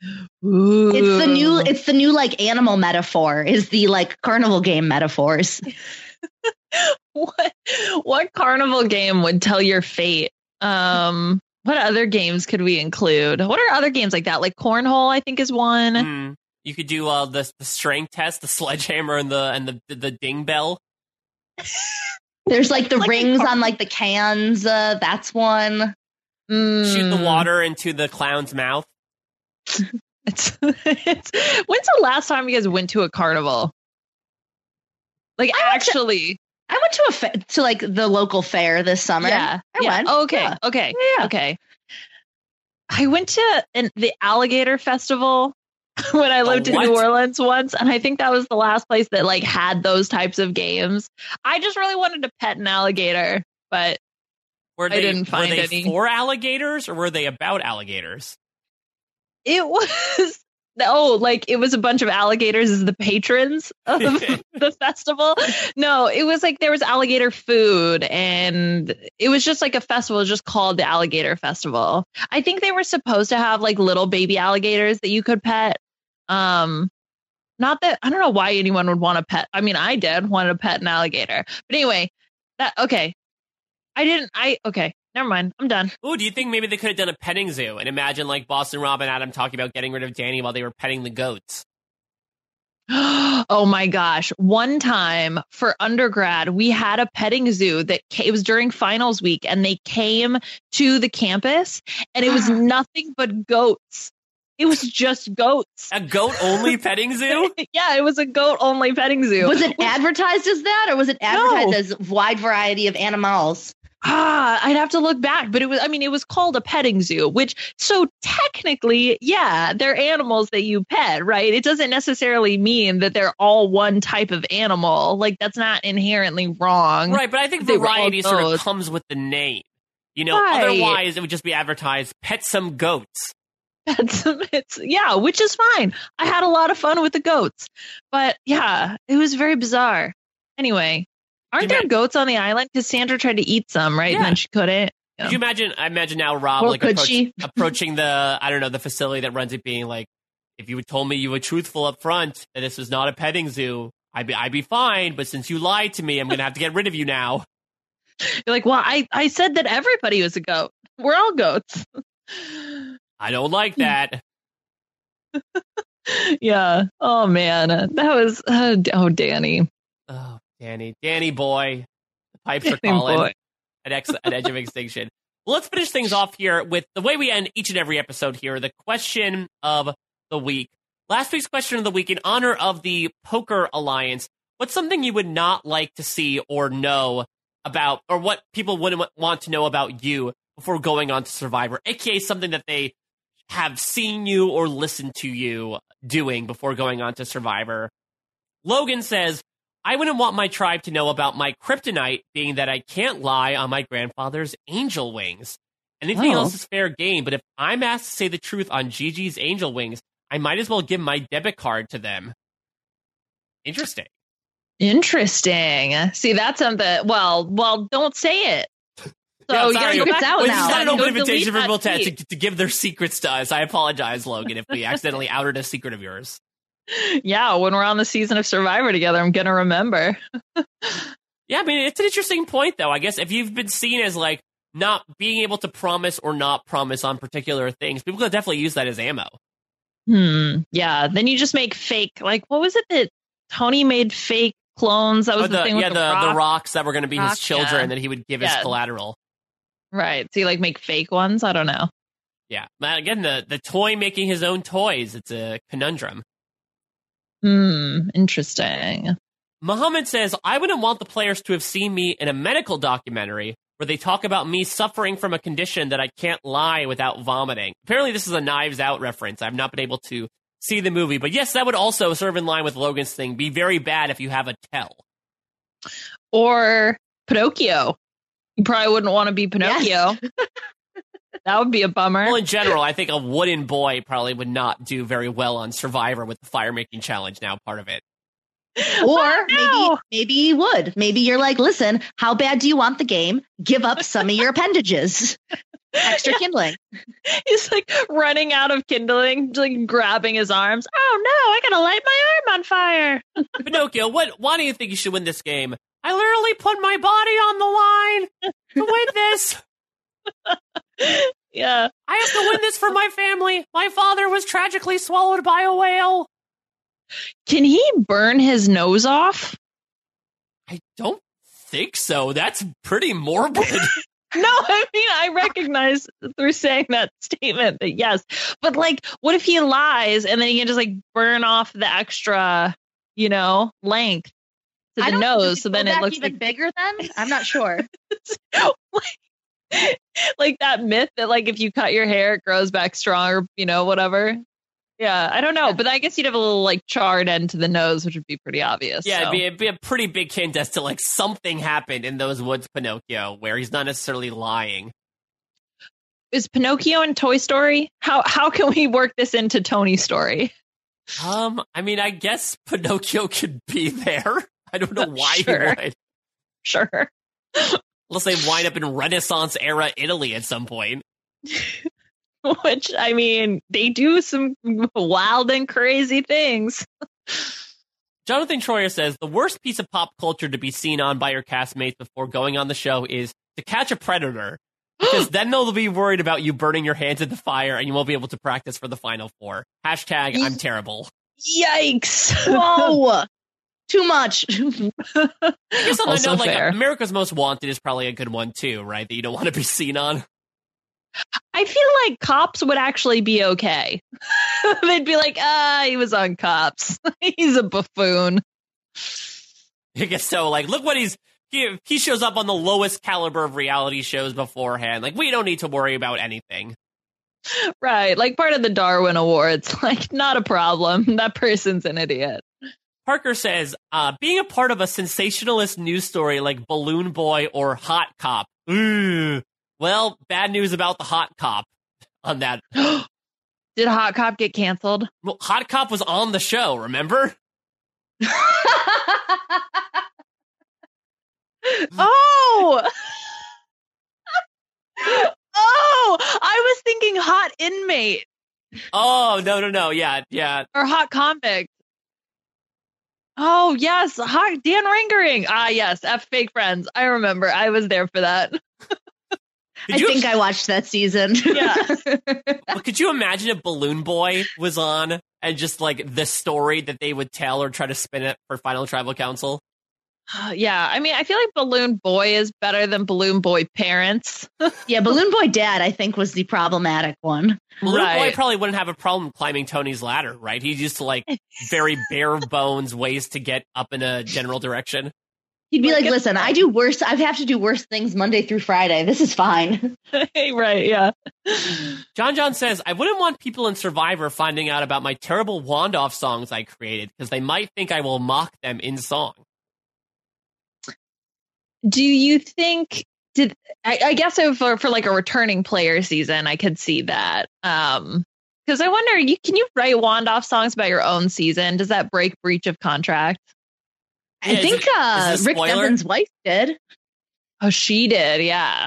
It's the new. It's the new like animal metaphor. Is the like carnival game metaphors. what what carnival game would tell your fate? Um, what other games could we include? What are other games like that? Like cornhole, I think is one. Hmm. You could do uh, the the strength test, the sledgehammer, and the and the the ding bell. There's like the Like rings car- on like the cans. Uh, that's one. Shoot the Mm, water into the clown's mouth. It's, it's when's the last time you guys went to a carnival? Like I went to- actually, I went to a fa- to like the local fair this summer. yeah, I yeah. went. Okay, Yeah. okay, Yeah. okay. I went to an, the alligator festival when I lived in? New Orleans once, and I think that was the last place that like had those types of games. I just really wanted to pet an alligator, but Were I they, didn't find were they any. for alligators or were they about alligators? it was oh, like it was a bunch of alligators as the patrons of the festival. No, it was like there was alligator food and it was just like a festival just called the Alligator Festival. I think they were supposed to have like little baby alligators that you could pet. Um not that I don't know why anyone would want to pet. I mean, I did want to pet an alligator. But anyway, that okay. I didn't I okay, never mind. I'm done. Ooh, do you think maybe they could have done a petting zoo and imagine like Boston Rob and Adam talking about getting rid of Danni while they were petting the goats? oh my gosh. One time for undergrad, we had a petting zoo that ca- it was during finals week and they came to the campus and it was nothing but goats. It was just goats. A goat only petting zoo? yeah, it was a goat only petting zoo. Was it advertised as that, or was it advertised as wide variety of animals? Ah, I'd have to look back, but it was, I mean, it was called a petting zoo, which, so technically, yeah, they're animals that you pet, right? It doesn't necessarily mean that they're all one type of animal. Like, that's not inherently wrong. Right, but I think They variety sort of comes with the name. You know, Right. otherwise it would just be advertised pet some goats. That's, it's, yeah, which is fine. I had a lot of fun with the goats, but yeah, it was very bizarre. Anyway, aren't there goats on the island? Because Sandra tried to eat some, right? Yeah. And then she couldn't. Could you imagine? I imagine now Rob Or like could approach- she? approaching the I don't know the facility that runs it, being like, if you had told me you were truthful up front that this was not a petting zoo, I'd be I'd be fine. But since you lied to me, I'm gonna have to get rid of you now. You're like, well, I, I said that everybody was a goat. We're all goats. I don't like that. yeah. Oh man, that was uh, oh Danni. oh, Danny, Danny boy, the pipes are calling at ex- at edge of extinction. Well, let's finish things off here with the way we end each and every episode here. The question of the week. Last week's question of the week in honor of the Poker Alliance. What's something you would not like to see or know about, or what people wouldn't want to know about you before going on to Survivor? AKA something that they have seen you or listened to you doing before going on to Survivor. Logan says, I wouldn't want my tribe to know about my kryptonite being that I can't lie on my grandfather's angel wings. Anything Oh. else is fair game, but if I'm asked to say the truth on Gigi's Angel Wings, I might as well give my debit card to them. Interesting. Interesting. See, that's something. Well, well, don't say it. So Yeah, you gotta go back out Well, to this is now. not an open invitation for people to, to, to give their secrets to us. I apologize, Logan, if we accidentally outed a secret of yours. Yeah, when we're on the season of Survivor together, I'm gonna remember. Yeah, I mean, it's an interesting point, though. I guess if you've been seen as like not being able to promise or not promise on particular things, people could definitely use that as ammo. Hmm. Yeah. Then you just make fake. Like, what was it that Tony made fake clones? That was Oh, the, the, thing with yeah, the, the, rock. the rocks that were going to be Rock, his children, yeah. that he would give his collateral. Right. So you like make fake ones? I don't know. Yeah. But again, the, the toy making his own toys, it's a conundrum. Hmm. Interesting. Muhammad says, I wouldn't want the players to have seen me in a medical documentary where they talk about me suffering from a condition that I can't lie without vomiting. Apparently, this is a Knives Out reference. I've not been able to see the movie, but yes, that would also serve in line with Logan's thing. Be very bad if you have a tell. Or Pinocchio. You probably wouldn't want to be Pinocchio. that would be a bummer. Well, in general, I think a wooden boy probably would not do very well on Survivor with the fire making challenge now part of it. Or maybe no. maybe you would. Maybe you're like, listen, how bad do you want the game? Give up some of your appendages. Extra kindling. He's like running out of kindling, like grabbing his arms. Oh no, I gotta light my arm on fire. Pinocchio, what? Why do you think you should win this game? I literally put my body on the line to win this. Yeah. I have to win this for my family. My father was tragically swallowed by a whale. Can he burn his nose off? I don't think so. That's pretty morbid. No, I mean I recognize through saying that statement that yes, but like, what if he lies and then he can just like burn off the extra, you know, length to the don't know, does nose, so then it looks even like bigger. Then I'm not sure. like that myth that like if you cut your hair, it grows back stronger, you know, whatever. Yeah, I don't know, but I guess you'd have a little like charred end to the nose, which would be pretty obvious. yeah, so. it'd, be, it'd be a pretty big hint as to like something happened in those woods, Pinocchio, where he's not necessarily lying. is Pinocchio in Toy Story? How how can we work this into Tony's story? Um, I mean, I guess Pinocchio could be there. I don't know why Sure. he would. Sure. Unless they wind up in Renaissance era Italy at some point. Which I mean, they do some wild and crazy things. Jonathan Troyer says the worst piece of pop culture to be seen on by your castmates before going on the show is to catch a predator. Because then they'll be worried about you burning your hands in the fire and you won't be able to practice for the final four. Hashtag I'm terrible. Yikes! Whoa, too much. I guess on that Also note, like fair. America's Most Wanted is probably a good one too, right? That you don't want to be seen on. I feel like cops would actually be okay. They'd be like, ah, he was on cops. He's a buffoon. I guess so. Like, look what he's he, he shows up on the lowest caliber of reality shows beforehand. Like, we don't need to worry about anything. Right. Like part of the Darwin Awards. Like, not a problem. That person's an idiot. Parker says, uh, being a part of a sensationalist news story like Balloon Boy or Hot Cop. Ooh. Well, bad news about the Hot Cop on that. Did Hot Cop get canceled? Well, Hot Cop was on the show, remember? Oh! oh! I was thinking hot inmate Oh, no, no, no. Yeah, yeah. or hot convict. Oh, yes. Hot Dan Ringering. Ah, yes. F fake friends. I remember. I was there for that. I you, think I watched that season. Yeah. but could you imagine if Balloon Boy was on and just like the story that they would tell or try to spin it for Final Tribal Council? yeah. I mean, I feel like Balloon Boy is better than Balloon Boy parents. yeah, Balloon Boy Dad, I think, was the problematic one. Balloon Boy probably wouldn't have a problem climbing Tony's ladder, right? He's used to like very bare bones ways to get up in a general direction. He'd be Like, like, listen, I do worse. I have to do worse things Monday through Friday. This is fine. right. Yeah. John John says, I wouldn't want people in Survivor finding out about my terrible wand off songs I created because they might think I will mock them in song. Do you think did I, I guess for for like a returning player season, I could see that. Um, because I wonder, you can you write wand off songs about your own season? Does that break breach of contract? I Yeah, is think it- uh, is it a Rick spoiler? Devlin's wife did. Oh, she did. Yeah,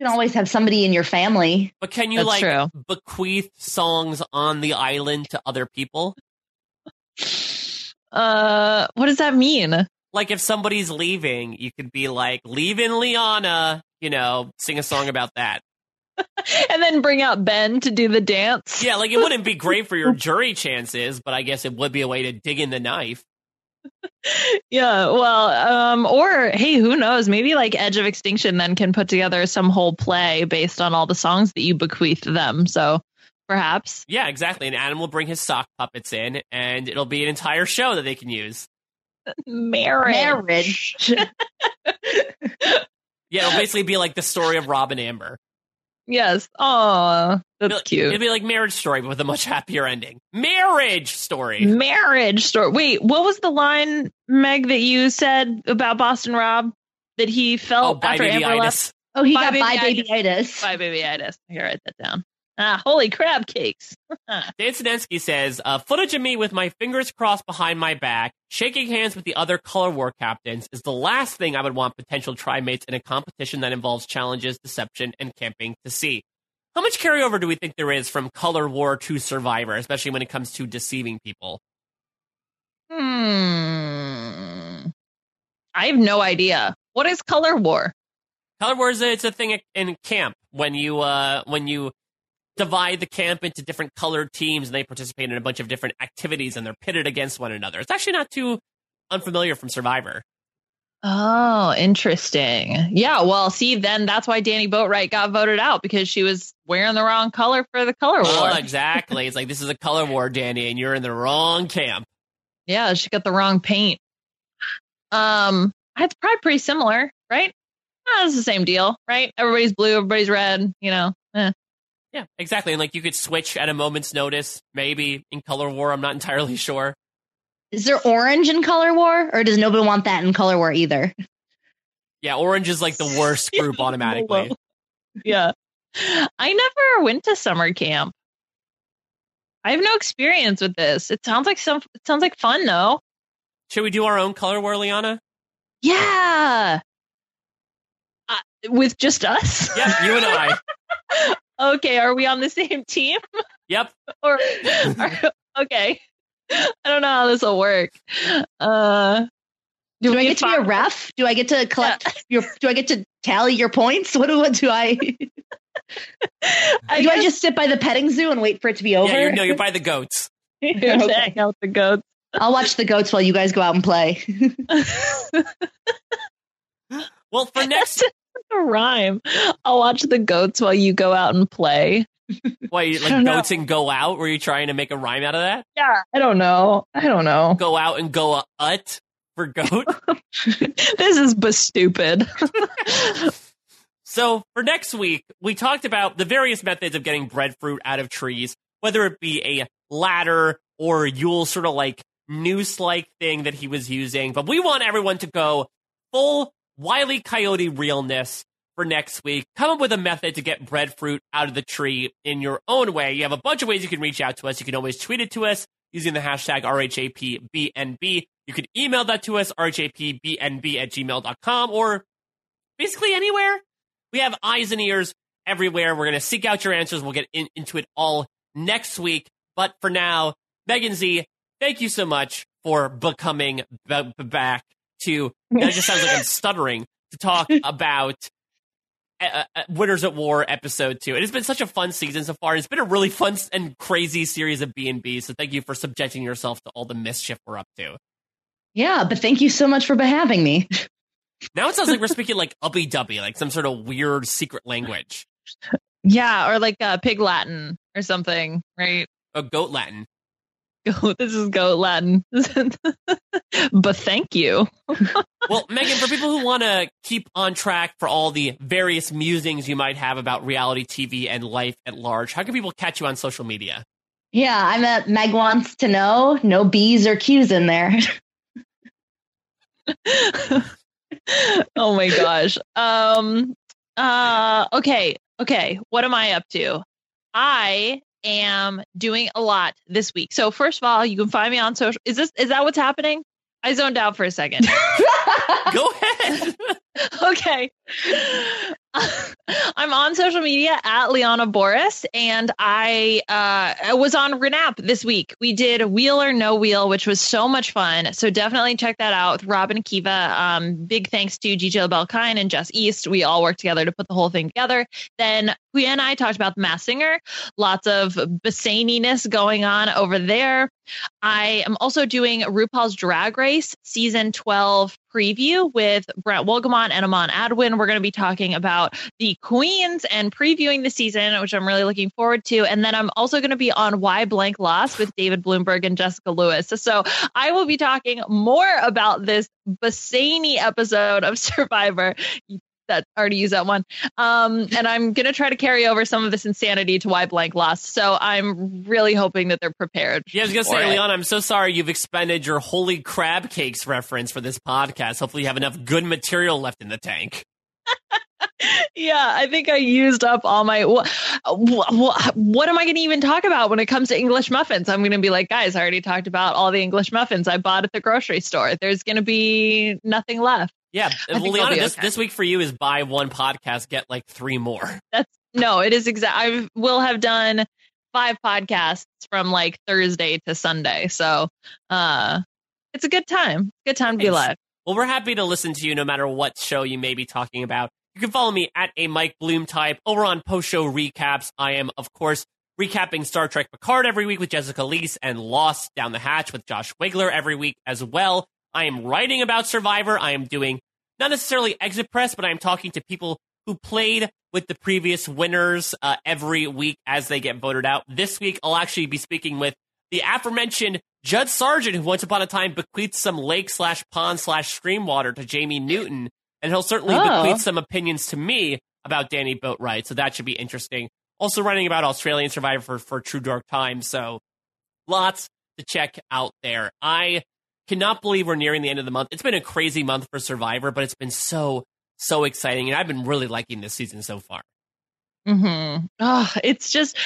You can always have somebody in your family. But can you That's like true. bequeath songs on the island to other people? Uh, what does that mean? Like if somebody's leaving, you could be like, leaving Liana, you know, sing a song about that. And then bring out Ben to do the dance. Yeah, like it wouldn't be great for your jury chances, but I guess it would be a way to dig in the knife. Yeah, well, um, or hey, who knows? Maybe like Edge of Extinction then can put together some whole play based on all the songs that you bequeathed them. So perhaps. Yeah, exactly. And Adam will bring his sock puppets in, and it'll be an entire show that they can use. Marriage. Marriage. Yeah, it'll basically be like the story of Rob and Amber. Yes. Oh, that's It'll, cute. it'll be like Marriage Story, but with a much happier ending. Marriage Story. Marriage story. Wait, what was the line, Meg, that you said about Boston Rob that he Oh, felt bye, after Amber left? Oh, he Bye, got by babyitis. babyitis. Bye, babyitis. I gotta write that down. Ah, holy crab cakes. Dan Sinensky says, uh, footage of me with my fingers crossed behind my back, shaking hands with the other color war captains is the last thing I would want potential trimates in a competition that involves challenges, deception, and camping to see. How much carryover do we think there is from color war to survivor, especially when it comes to deceiving people? Hmm. I have no idea. What is color war? Color war is a, it's a thing in camp when you uh, when you divide the camp into different colored teams and they participate in a bunch of different activities and they're pitted against one another. It's actually not too unfamiliar from Survivor. Oh, interesting. Yeah, well, see, then that's why Danni Boatwright got voted out because she was wearing the wrong color for the color war. Oh, exactly. It's like this is a color war, Danni, and you're in the wrong camp. Yeah, she got the wrong paint. Um, it's probably pretty similar, right? Ah, it's the same deal, right? Everybody's blue, everybody's red. You know, eh. Yeah, exactly. And like you could switch at a moment's notice, maybe in color war. I'm not entirely sure. Is there orange in color war, or does nobody want that in color war either? Yeah, orange is like the worst group automatically. yeah. I never went to summer camp. I have no experience with this. It sounds like some. It sounds like fun, though. Should we do our own color war, Liana? Yeah. Uh, with just us. Yeah, you and I. okay, are we on the same team? Yep. or are- okay. I don't know how this will work. Uh, Do, I get to be a ref? Do I get to collect your? Do I get to tally your points? What do what do I? do I just sit by the petting zoo and wait for it to be over? Yeah, you're, no, you're by the goats. You're Okay. hang out the goats. I'll watch the goats while you guys go out and play. Well, for next, a rhyme. I'll watch the goats while you go out and play. why like don't know. goats and go out? Were you trying to make a rhyme out of that? Yeah, I don't know. I don't know. Go out and go a ut for goat. this is but stupid. So for next week, we talked about the various methods of getting breadfruit out of trees, whether it be a ladder or Yule sort of like noose-like thing that he was using. But we want everyone to go full Wiley Coyote realness for next week. Come up with a method to get breadfruit out of the tree in your own way. You have a bunch of ways you can reach out to us. You can always tweet it to us using the hashtag RHAPBNB. You can email that to us, RHAPBNB at gmail.com, or basically anywhere. We have eyes and ears everywhere. We're going to seek out your answers. We'll get in, into it all next week. But for now, Megan Z, thank you so much for becoming b- back to, that just sounds like I'm stuttering, to talk about uh, uh, Winners at War episode two. It has been such a fun season so far. It's been a really fun and crazy series of B&B. So thank you for subjecting yourself to all the mischief we're up to. yeah, but thank you so much for having me. Now it sounds like we're speaking like ubby dubby, like some sort of weird secret language. yeah, or like uh, pig Latin or something, right? A goat Latin. Goat. This is go Latin. but thank you. Well, Megan, for people who want to keep on track for all the various musings you might have about reality TV and life at large, how can people catch you on social media? Yeah, I'm at Meg wants to know. No B's or Q's in there. oh oh my gosh. Um uh okay, okay. What am I up to? I am doing a lot this week. So first of all, you can find me on social is this is that what's happening? I zoned out for a second. Go ahead. okay. I'm on social media at Liana Boraas, and I uh, was on Renap this week. We did Wheel or No Wheel, which was so much fun. So definitely check that out with Robin Kiva. Um, big thanks to Gigi Belkine and Jess East. We all worked together to put the whole thing together. Then Huya and I talked about the Masked Singer. Lots of Basaniness going on over there. I am also doing RuPaul's Drag Race season 12 preview with Brent Wolgamott and Amon Adwin. We're going to be talking about the queens and previewing the season, which I'm really looking forward to. And then I'm also going to be on Why Blank Lost with David Bloomberg and Jessica Lewis. So I will be talking more about this Bassani episode of Survivor that already used that one. Um, and I'm gonna try to carry over some of this insanity to why blank lost. So I'm really hoping that they're prepared. Yeah, I was gonna say, it. Leon, I'm so sorry you've expended your holy crab cakes reference for this podcast. Hopefully, you have enough good material left in the tank. Yeah, I think I used up all my. What, what, what am I going to even talk about when it comes to English muffins? I'm going to be like, guys, I already talked about all the English muffins I bought at the grocery store. There's going to be nothing left. Yeah, Leon, this okay. this week for you is buy one podcast, get like three more. That's no, it is exact. I will have done five podcasts from like Thursday to Sunday. So, uh, it's a good time. Good time to be alive. Well, we're happy to listen to you no matter what show you may be talking about. You can follow me at a Mike Bloom type over on post show recaps. I am, of course, recapping Star Trek Picard every week with Jessica Liese and Lost Down the Hatch with Josh Wigler every week as well. I am writing about Survivor. I am doing not necessarily exit press, but I am talking to people who played with the previous winners uh, every week as they get voted out. This week, I'll actually be speaking with the aforementioned Judd Sergeant, who once upon a time bequeathed some lake slash pond slash stream water to Jamie Newton, and he'll certainly Oh. bequeath some opinions to me about Danni Boatwright. So that should be interesting. Also writing about Australian Survivor for, for True Dark Times. So lots to check out there. I cannot believe we're nearing the end of the month. It's been a crazy month for Survivor, but it's been so so exciting, and I've been really liking this season so far. Mm-hmm. Oh, it's just,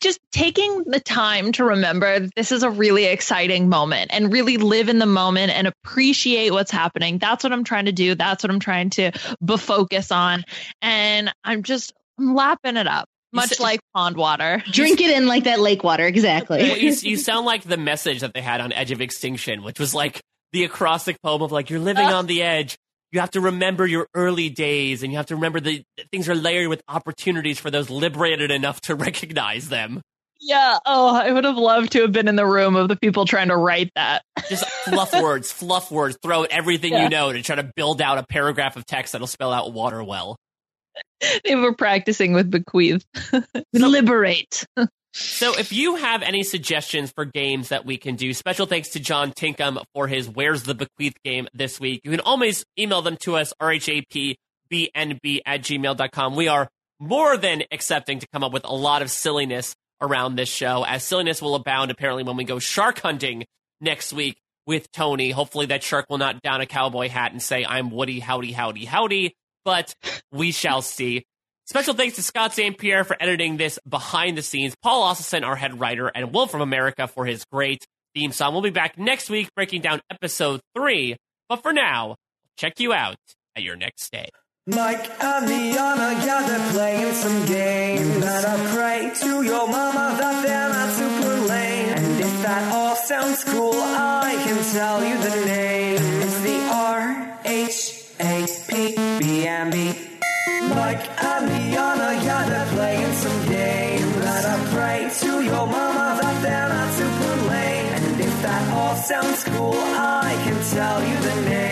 just taking the time to remember this is a really exciting moment and really live in the moment and appreciate what's happening. That's what I'm trying to do. That's what I'm trying to be focus on. And I'm just I'm lapping it up, much like pond water. Drink it in like that lake water. Well, Exactly. you, you sound like the message that they had on Edge of Extinction, which was like the acrostic poem of like you're living on the edge. You have to remember your early days, and you have to remember the that things are layered with opportunities for those liberated enough to recognize them. Yeah. Oh, I would have loved to have been in the room of the people trying to write that. Just fluff words, fluff words. Throw everything Yeah. you know to try to build out a paragraph of text that'll spell out water well. They were practicing with bequeath. Liberate. So if you have any suggestions for games that we can do, special thanks to John Tinkham for his Where's the Bequeath game this week. You can always email them to us, rhapbnb at gmail.com. We are more than accepting to come up with a lot of silliness around this show, as silliness will abound apparently when we go shark hunting next week with Tony. Hopefully that shark will not down a cowboy hat and say, I'm Woody, howdy, howdy, howdy, but we shall see. Special thanks to Scott St. Pierre for editing this behind the scenes, Paul Austin, our head writer, and Will from America for his great theme song. We'll be back next week breaking down episode three. But for now, check you out at your next stay. Mike and Liana, yeah, they're playing some games. And I pray to your mama that they're not super lame. And if that all sounds cool, I can tell you the name. It's the R H A P B M B. Mike and Liana, yeah, they're playing some games. And I pray to your mama that they're not super lame. And if that all sounds cool, I can tell you the name.